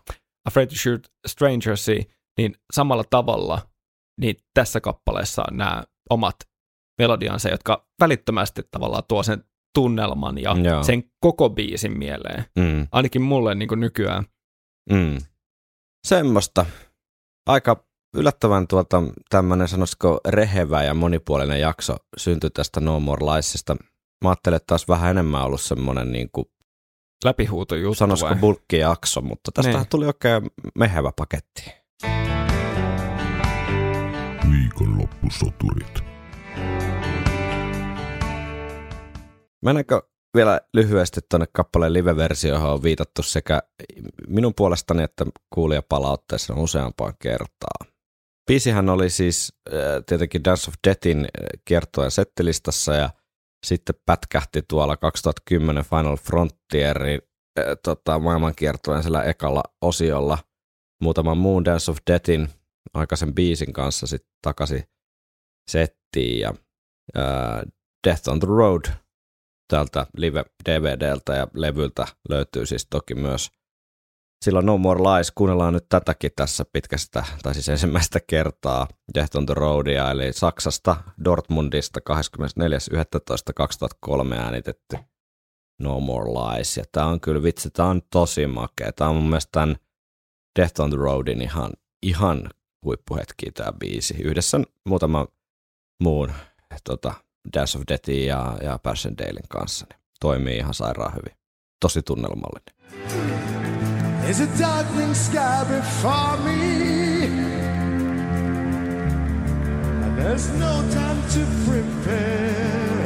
Afraid to Shoot Strangersia, niin samalla tavalla niin tässä kappaleessa on nämä omat melodiansa, jotka välittömästi tavallaan tuo sen tunnelman ja Joo. sen koko biisin mieleen. Mm. Ainakin mulle niin kuin nykyään. Mm. Semmoista. Aika yllättävän tuota, tämmöinen, sanoisiko, rehevä ja monipuolinen jakso syntyi tästä No More Liesista. Mä ajattelin, että taas vähän enemmän ollut semmoinen, niin kuin, Läpihuuto juttu sanoisiko vai? bulkkijakso, mutta tästähän Niin. tuli oikein mehevä paketti. Viikonloppusoturit. Mennäänkö vielä lyhyesti tuonne kappaleen live-versioon, on viitattu sekä minun puolestani että kuulijapalautteessa useampaan kertaan. Biisihän oli siis äh, tietenkin Dance of Deathin äh, kiertojen settilistassa ja sitten pätkähti tuolla 2010 Final Frontierin äh, tota, maailmankiertojen sillä ekalla osiolla muutaman muun Dance of Deathin aikaisen biisin kanssa sitten takaisin settiin ja äh, Death on the Road täältä live-DVDltä ja levyltä löytyy siis toki myös silloin No More Lies. Kuunnellaan nyt tätäkin tässä pitkästä, tai siis ensimmäistä kertaa Death on the Roadia, eli Saksasta, Dortmundista 24.11.2003 äänitetty No More Lies. Ja tää on kyllä vitsi, tää on tosi makea. Tää on mun mielestä tämän Death on the Roadin ihan, ihan huippuhetki tää biisi. Yhdessä muutaman muun tota, Dance of Deathin ja, ja Passion Dalen kanssa. Niin toimii ihan sairaan hyvin. Tosi tunnelmallinen. There's a darkening sky before me. And there's no time to prepare.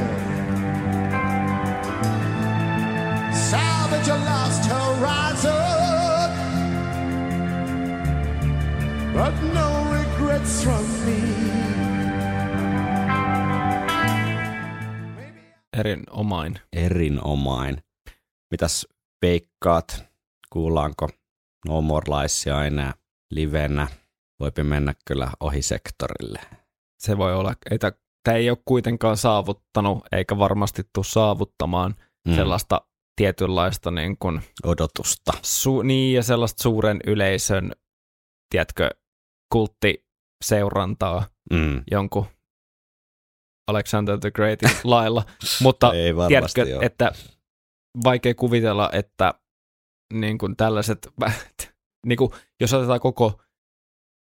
Salvage a lost horizon. But no regrets from me. Erinomain. Erinomain. Mitäs veikkaat? Kuullaanko No More Liesia enää livenä? Voipi mennä kyllä ohi sektorille. Se voi olla. Ei Tämä ei ole kuitenkaan saavuttanut, eikä varmasti tule saavuttamaan Mm. sellaista tietynlaista niin kuin, Odotusta. su- niin, ja sellaista suuren yleisön, tiedätkö, kulttiseurantaa Mm. jonkun Alexander the Greatin [laughs] lailla. Mutta Ei varmasti tiedätkö, ole. että vaikea kuvitella, että niin kuin tällaiset, [laughs] niin kuin, jos otetaan koko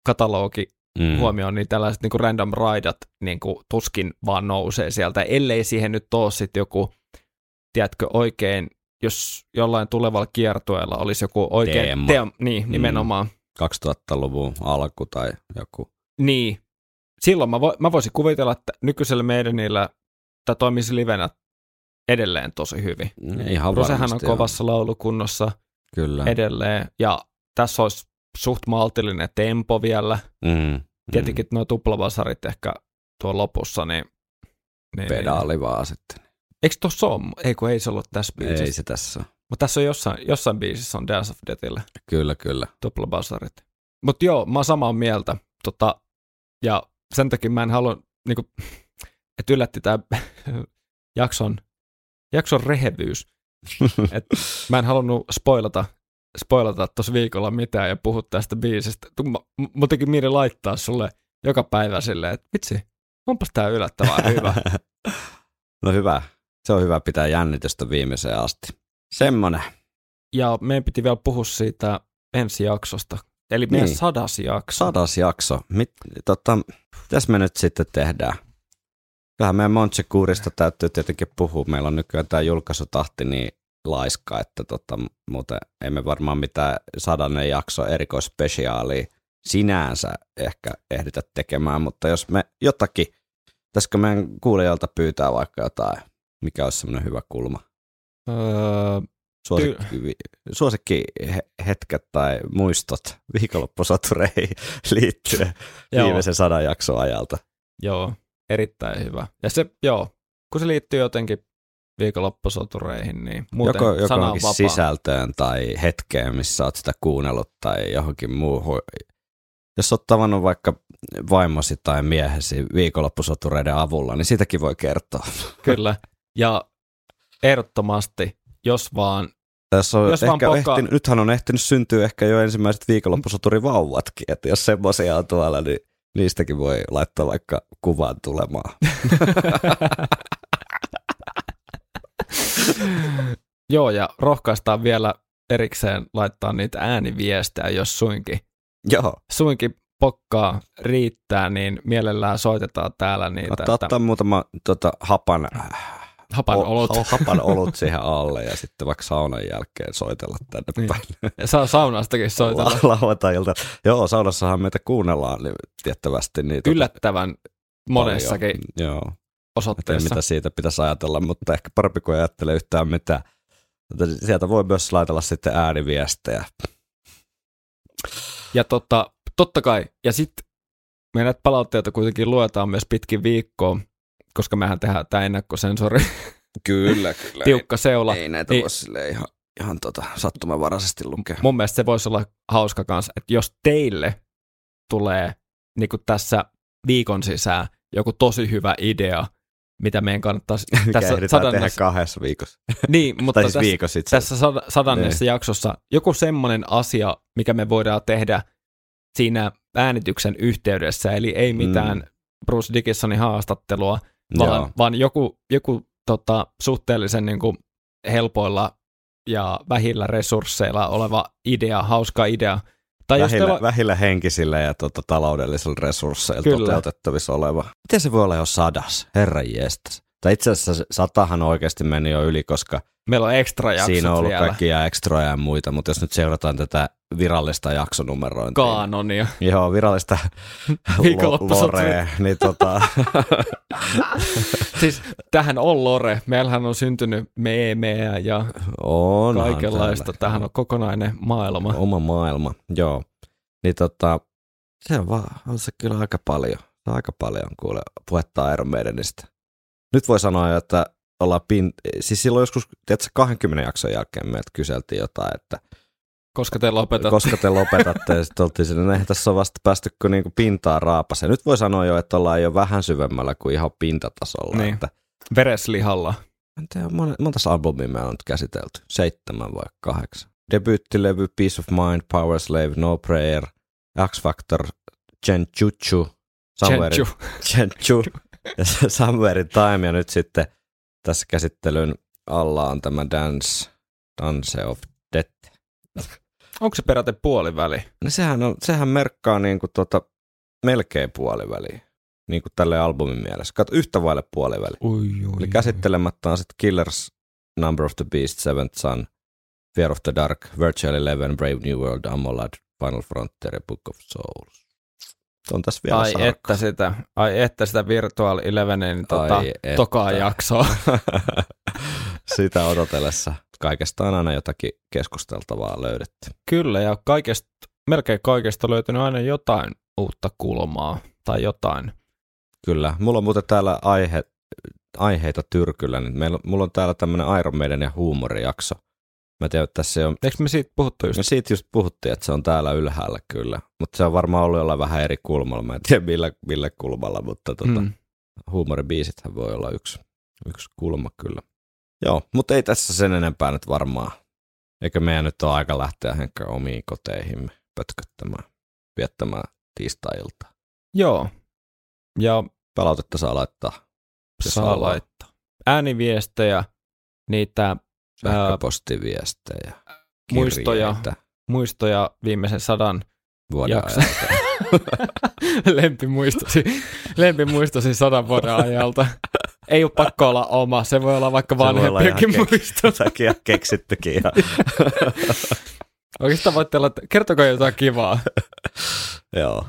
katalogi mm. huomioon, niin tällaiset niin kuin random raidat niin kuin tuskin vaan nousee sieltä, ellei siihen nyt ole sitten joku, tiedätkö, oikein, jos jollain tulevalla kiertueella olisi joku oikein, Teema. teema, niin, nimenomaan, 2000-luvun alku tai joku. niin, silloin mä, vo, mä voisin kuvitella, että nykyisellä meidänillä tämä toimisi livenä edelleen tosi hyvin. Ihan Rosehan on varmasti joo. kovassa laulukunnossa Kyllä. edelleen, ja tässä olisi suht maltillinen tempo vielä. mm. Tietenkin nuo tuplavasarit ehkä tuo lopussa, niin... niin Pedaali vaan sitten. Eikö tuossa ole? Ei kun ei se ollut tässä Ei biisissä. se tässä ole. Mutta tässä on jossain, jossain biisissä on Dance of Deathille Kyllä, kyllä. tuplabasarit. Mutta joo, mä oon samaa mieltä. Tota, ja sen takia mä en halua, niinku, [laughs] että yllätti tämä [laughs] jakson, jakson rehevyys. [laughs] Et mä en halunnut spoilata spoilata tuossa viikolla mitään ja puhua tästä biisistä. Tu- m- m- Mun teki mieli laittaa sulle joka päivä silleen, että vitsi, onpas tää yllättävän hyvä. no hyvä. Se on hyvä pitää jännitystä viimeiseen asti. Semmonen. Ja meidän piti vielä puhua siitä ensi jaksosta. Eli meidän Niin. sadas jakso. Sadas jakso. Mit, tota, mitäs me nyt sitten tehdään? Kyllähän meidän Montsecuurista täytyy tietenkin puhua. Meillä on nykyään tämä julkaisutahti niin laiska, että tota, muuten emme varmaan mitään sadannen jakso erikoispesiaalia sinänsä ehkä ehditä tekemään, mutta jos me jotakin, pitäisikö meidän kuulijoilta pyytää vaikka jotain, mikä olisi semmoinen hyvä kulma? Öö, Suosikki, suosikki he- hetket tai muistot viikonloppusatureihin [laughs] liittyen Joo. viimeisen sadan jakson ajalta. joo, erittäin hyvä. Ja se, joo, kun se liittyy jotenkin viikonloppusotureihin, niin muuten Joko, joko sana on vapaa. sisältöön tai hetkeen, missä olet sitä kuunnellut tai johonkin muuhun Jos oot tavannut vaikka vaimosi tai miehesi viikonloppusotureiden avulla, niin sitäkin voi kertoa. Kyllä. Ja ehdottomasti, jos vaan Tässä on Jos ehkä pokkaa- ehtinyt, nythän on ehtinyt syntyä ehkä jo ensimmäiset viikonloppusoturivauvatkin, että jos semmoisia on tuolla, niin niistäkin voi laittaa vaikka kuvan tulemaan. [laughs] Joo, ja rohkaistaan vielä erikseen laittaa niitä ääniviestejä, jos suinkin, Joo, suinkin pokkaa riittää, niin mielellään soitetaan täällä niitä. ottaa, ottaa muutama tota, hapan, hapan olut. o- [laughs] hapan olut siihen alle ja sitten vaikka saunan jälkeen soitella tänne Niin. päin. Saa saunastakin soitella. La- Lauantai-ilta. Joo, saunassahan meitä kuunnellaan niin tiettävästi. Niin tota, Yllättävän monessakin paljon. Joo, en osoitteessa. mitä siitä pitäisi ajatella, mutta ehkä parempi kuin ei ajattele yhtään mitään. Sieltä voi myös laitella sitten ääniviestejä. Ja totta, totta kai, ja sitten me näitä palautteita kuitenkin luetaan myös pitkin viikkoa, koska mehän tehdään tämä ennakkosensori, Kyllä, kyllä. tiukka seula. Ei, ei näitä Niin- voi silleen ihan, ihan tota, sattumanvaraisesti lukea. Mun mielestä se voisi olla hauska kanssa, että jos teille tulee niin kuin tässä viikon sisään joku tosi hyvä idea, mitä meidän kannattaisi [laughs] Mikä tässä ehditään tehdä sadannessa, kahdessa viikossa. [laughs] niin, mutta siis tässä, viikossa itse tässä sad- sadannessa Niin. jaksossa joku semmoinen asia, mikä me voidaan tehdä siinä äänityksen yhteydessä, eli ei mitään Mm. Bruce Dickinsonin haastattelua, Joo. vaan, vaan joku, joku tota, suhteellisen niin kuin helpoilla ja vähillä resursseilla oleva idea, hauska idea. Tai jos vähillä, teillä, vähillä henkisillä ja tota, taloudellisilla resursseilla Kyllä. toteutettavissa oleva. Miten se voi olla jo sadas? Herran jestas. Tai itse asiassa satahan oikeasti meni jo yli, koska meillä on ekstra jaksot siinä on ollut vielä, kaikkia ekstroja ja muita, mutta jos nyt seurataan tätä virallista jaksonumerointia. kaanonia. Joo, virallista [laughs] lorea, niin tota, [laughs] siis tähän on lore. Meillähän on syntynyt meemejä ja onhan kaikenlaista. täällä. Tähän on kokonainen maailma. Oma maailma, joo. Niin tota, se on vaan, on se kyllä aika paljon. Aika paljon kuule puhetta Iron Maidenistä. Nyt voi sanoa, että ollaan pin... Siis silloin joskus, tiedätkö, 20 jakson jälkeen meiltä kyseltiin jotain, että Koska te lopetatte. koska te lopetatte, ja sitten oltiin sinne, eihän tässä on vasta päästy kuin niinku pintaa raapaseen. Nyt voi sanoa jo, että ollaan jo vähän syvemmällä kuin ihan pintatasolla. Niin. Että, Vereslihalla. en tiedä, mon- monta albumia meillä on nyt käsitelty? Seitsemän vai kahdeksan? Debyyttilevy, Peace of Mind, Power Slave, No Prayer, X Factor, Chenchuchu, Somewhere, Chenchu. Chenchu, [laughs] ja Somewhere in Time, ja nyt sitten tässä käsittelyn alla on tämä Dance, Dance of Death. Onko se peräti puoliväli? No sehän, on, sehän merkkaa niin kuin tota, melkein puoliväliä, niin kuin tälle albumin mielessä. Kato, yhtä vaille puoliväli. Ui, ui, Eli käsittelemättä on sitten Killers, Number of the Beast, Seventh Son, Fear of the Dark, Virtual Eleven, Brave New World, Amolad, Final Frontier ja Book of Souls. On tässä vielä Ai että sitä, ai että sitä Virtual Elevenin tota, tokaa jaksoa. [laughs] Sitä odotellessa. Kaikesta on aina jotakin keskusteltavaa löydetty. Kyllä, ja kaikesta, melkein kaikesta löytynyt aina jotain uutta kulmaa tai jotain. Kyllä. Mulla on muuten täällä aihe, aiheita tyrkyllä. Niin meillä, mulla on täällä tämmöinen Iron Maiden ja huumorijakso. Mä tiedän, että tässä on Eikö me siitä puhuttu just? No siitä just puhuttiin, että se on täällä ylhäällä kyllä, mutta se on varmaan ollut jollain vähän eri kulmalla. Mä en tiedä millä, millä kulmalla, mutta tota, Mm. huumoribiisithän voi olla yksi, yksi kulma kyllä. Joo, mutta ei tässä sen enempää nyt varmaan. Eikä meidän nyt ole aika lähteä Henkka omiin koteihimme pötköttämään, viettämään tiistai-iltaa. Joo. Ja Palautetta saa laittaa. saa haluaa. laittaa. Ääniviestejä, niitä Sähköpostiviestejä, muistoja, kirjeitä, muistoja viimeisen sadan vuoden jakso. ajalta. [laughs] lempimuistosi, lempimuistosi sadan vuoden ajalta. Ei ole pakko olla oma, se voi olla vaikka vanhempiakin ihan muisto. Säkin ihan keksittykin. Ja... [laughs] Oikeastaan voitte olla, kertokaa jotain kivaa. [laughs] Joo.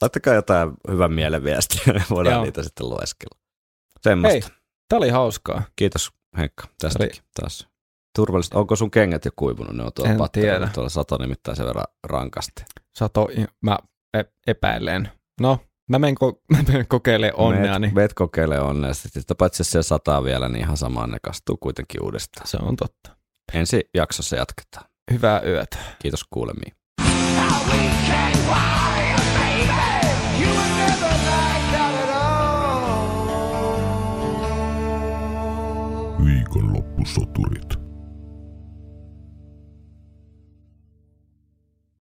Laittakaa jotain hyvän mielen viestiä, niin voidaan Joo. niitä sitten lueskella. Semmoista. Hei, tää oli hauskaa. Kiitos Henkka tästäkin taas. Turvallista. Onko sun kengät jo kuivunut? Ne on tuolla En tiedä. Tuolla sato nimittäin sen verran rankasti. Sato, mä e- epäilen. No, mä menen, ko- [laughs] mä menen kokeilemaan onneani. Meet, meet kokeile onnea. Sitten paitsi jos siellä sataa vielä, niin ihan samaan ne kastuu kuitenkin uudestaan. Se on totta. Ensi jaksossa jatketaan. Hyvää yötä. Kiitos kuulemiin. Viikonloppusoturit.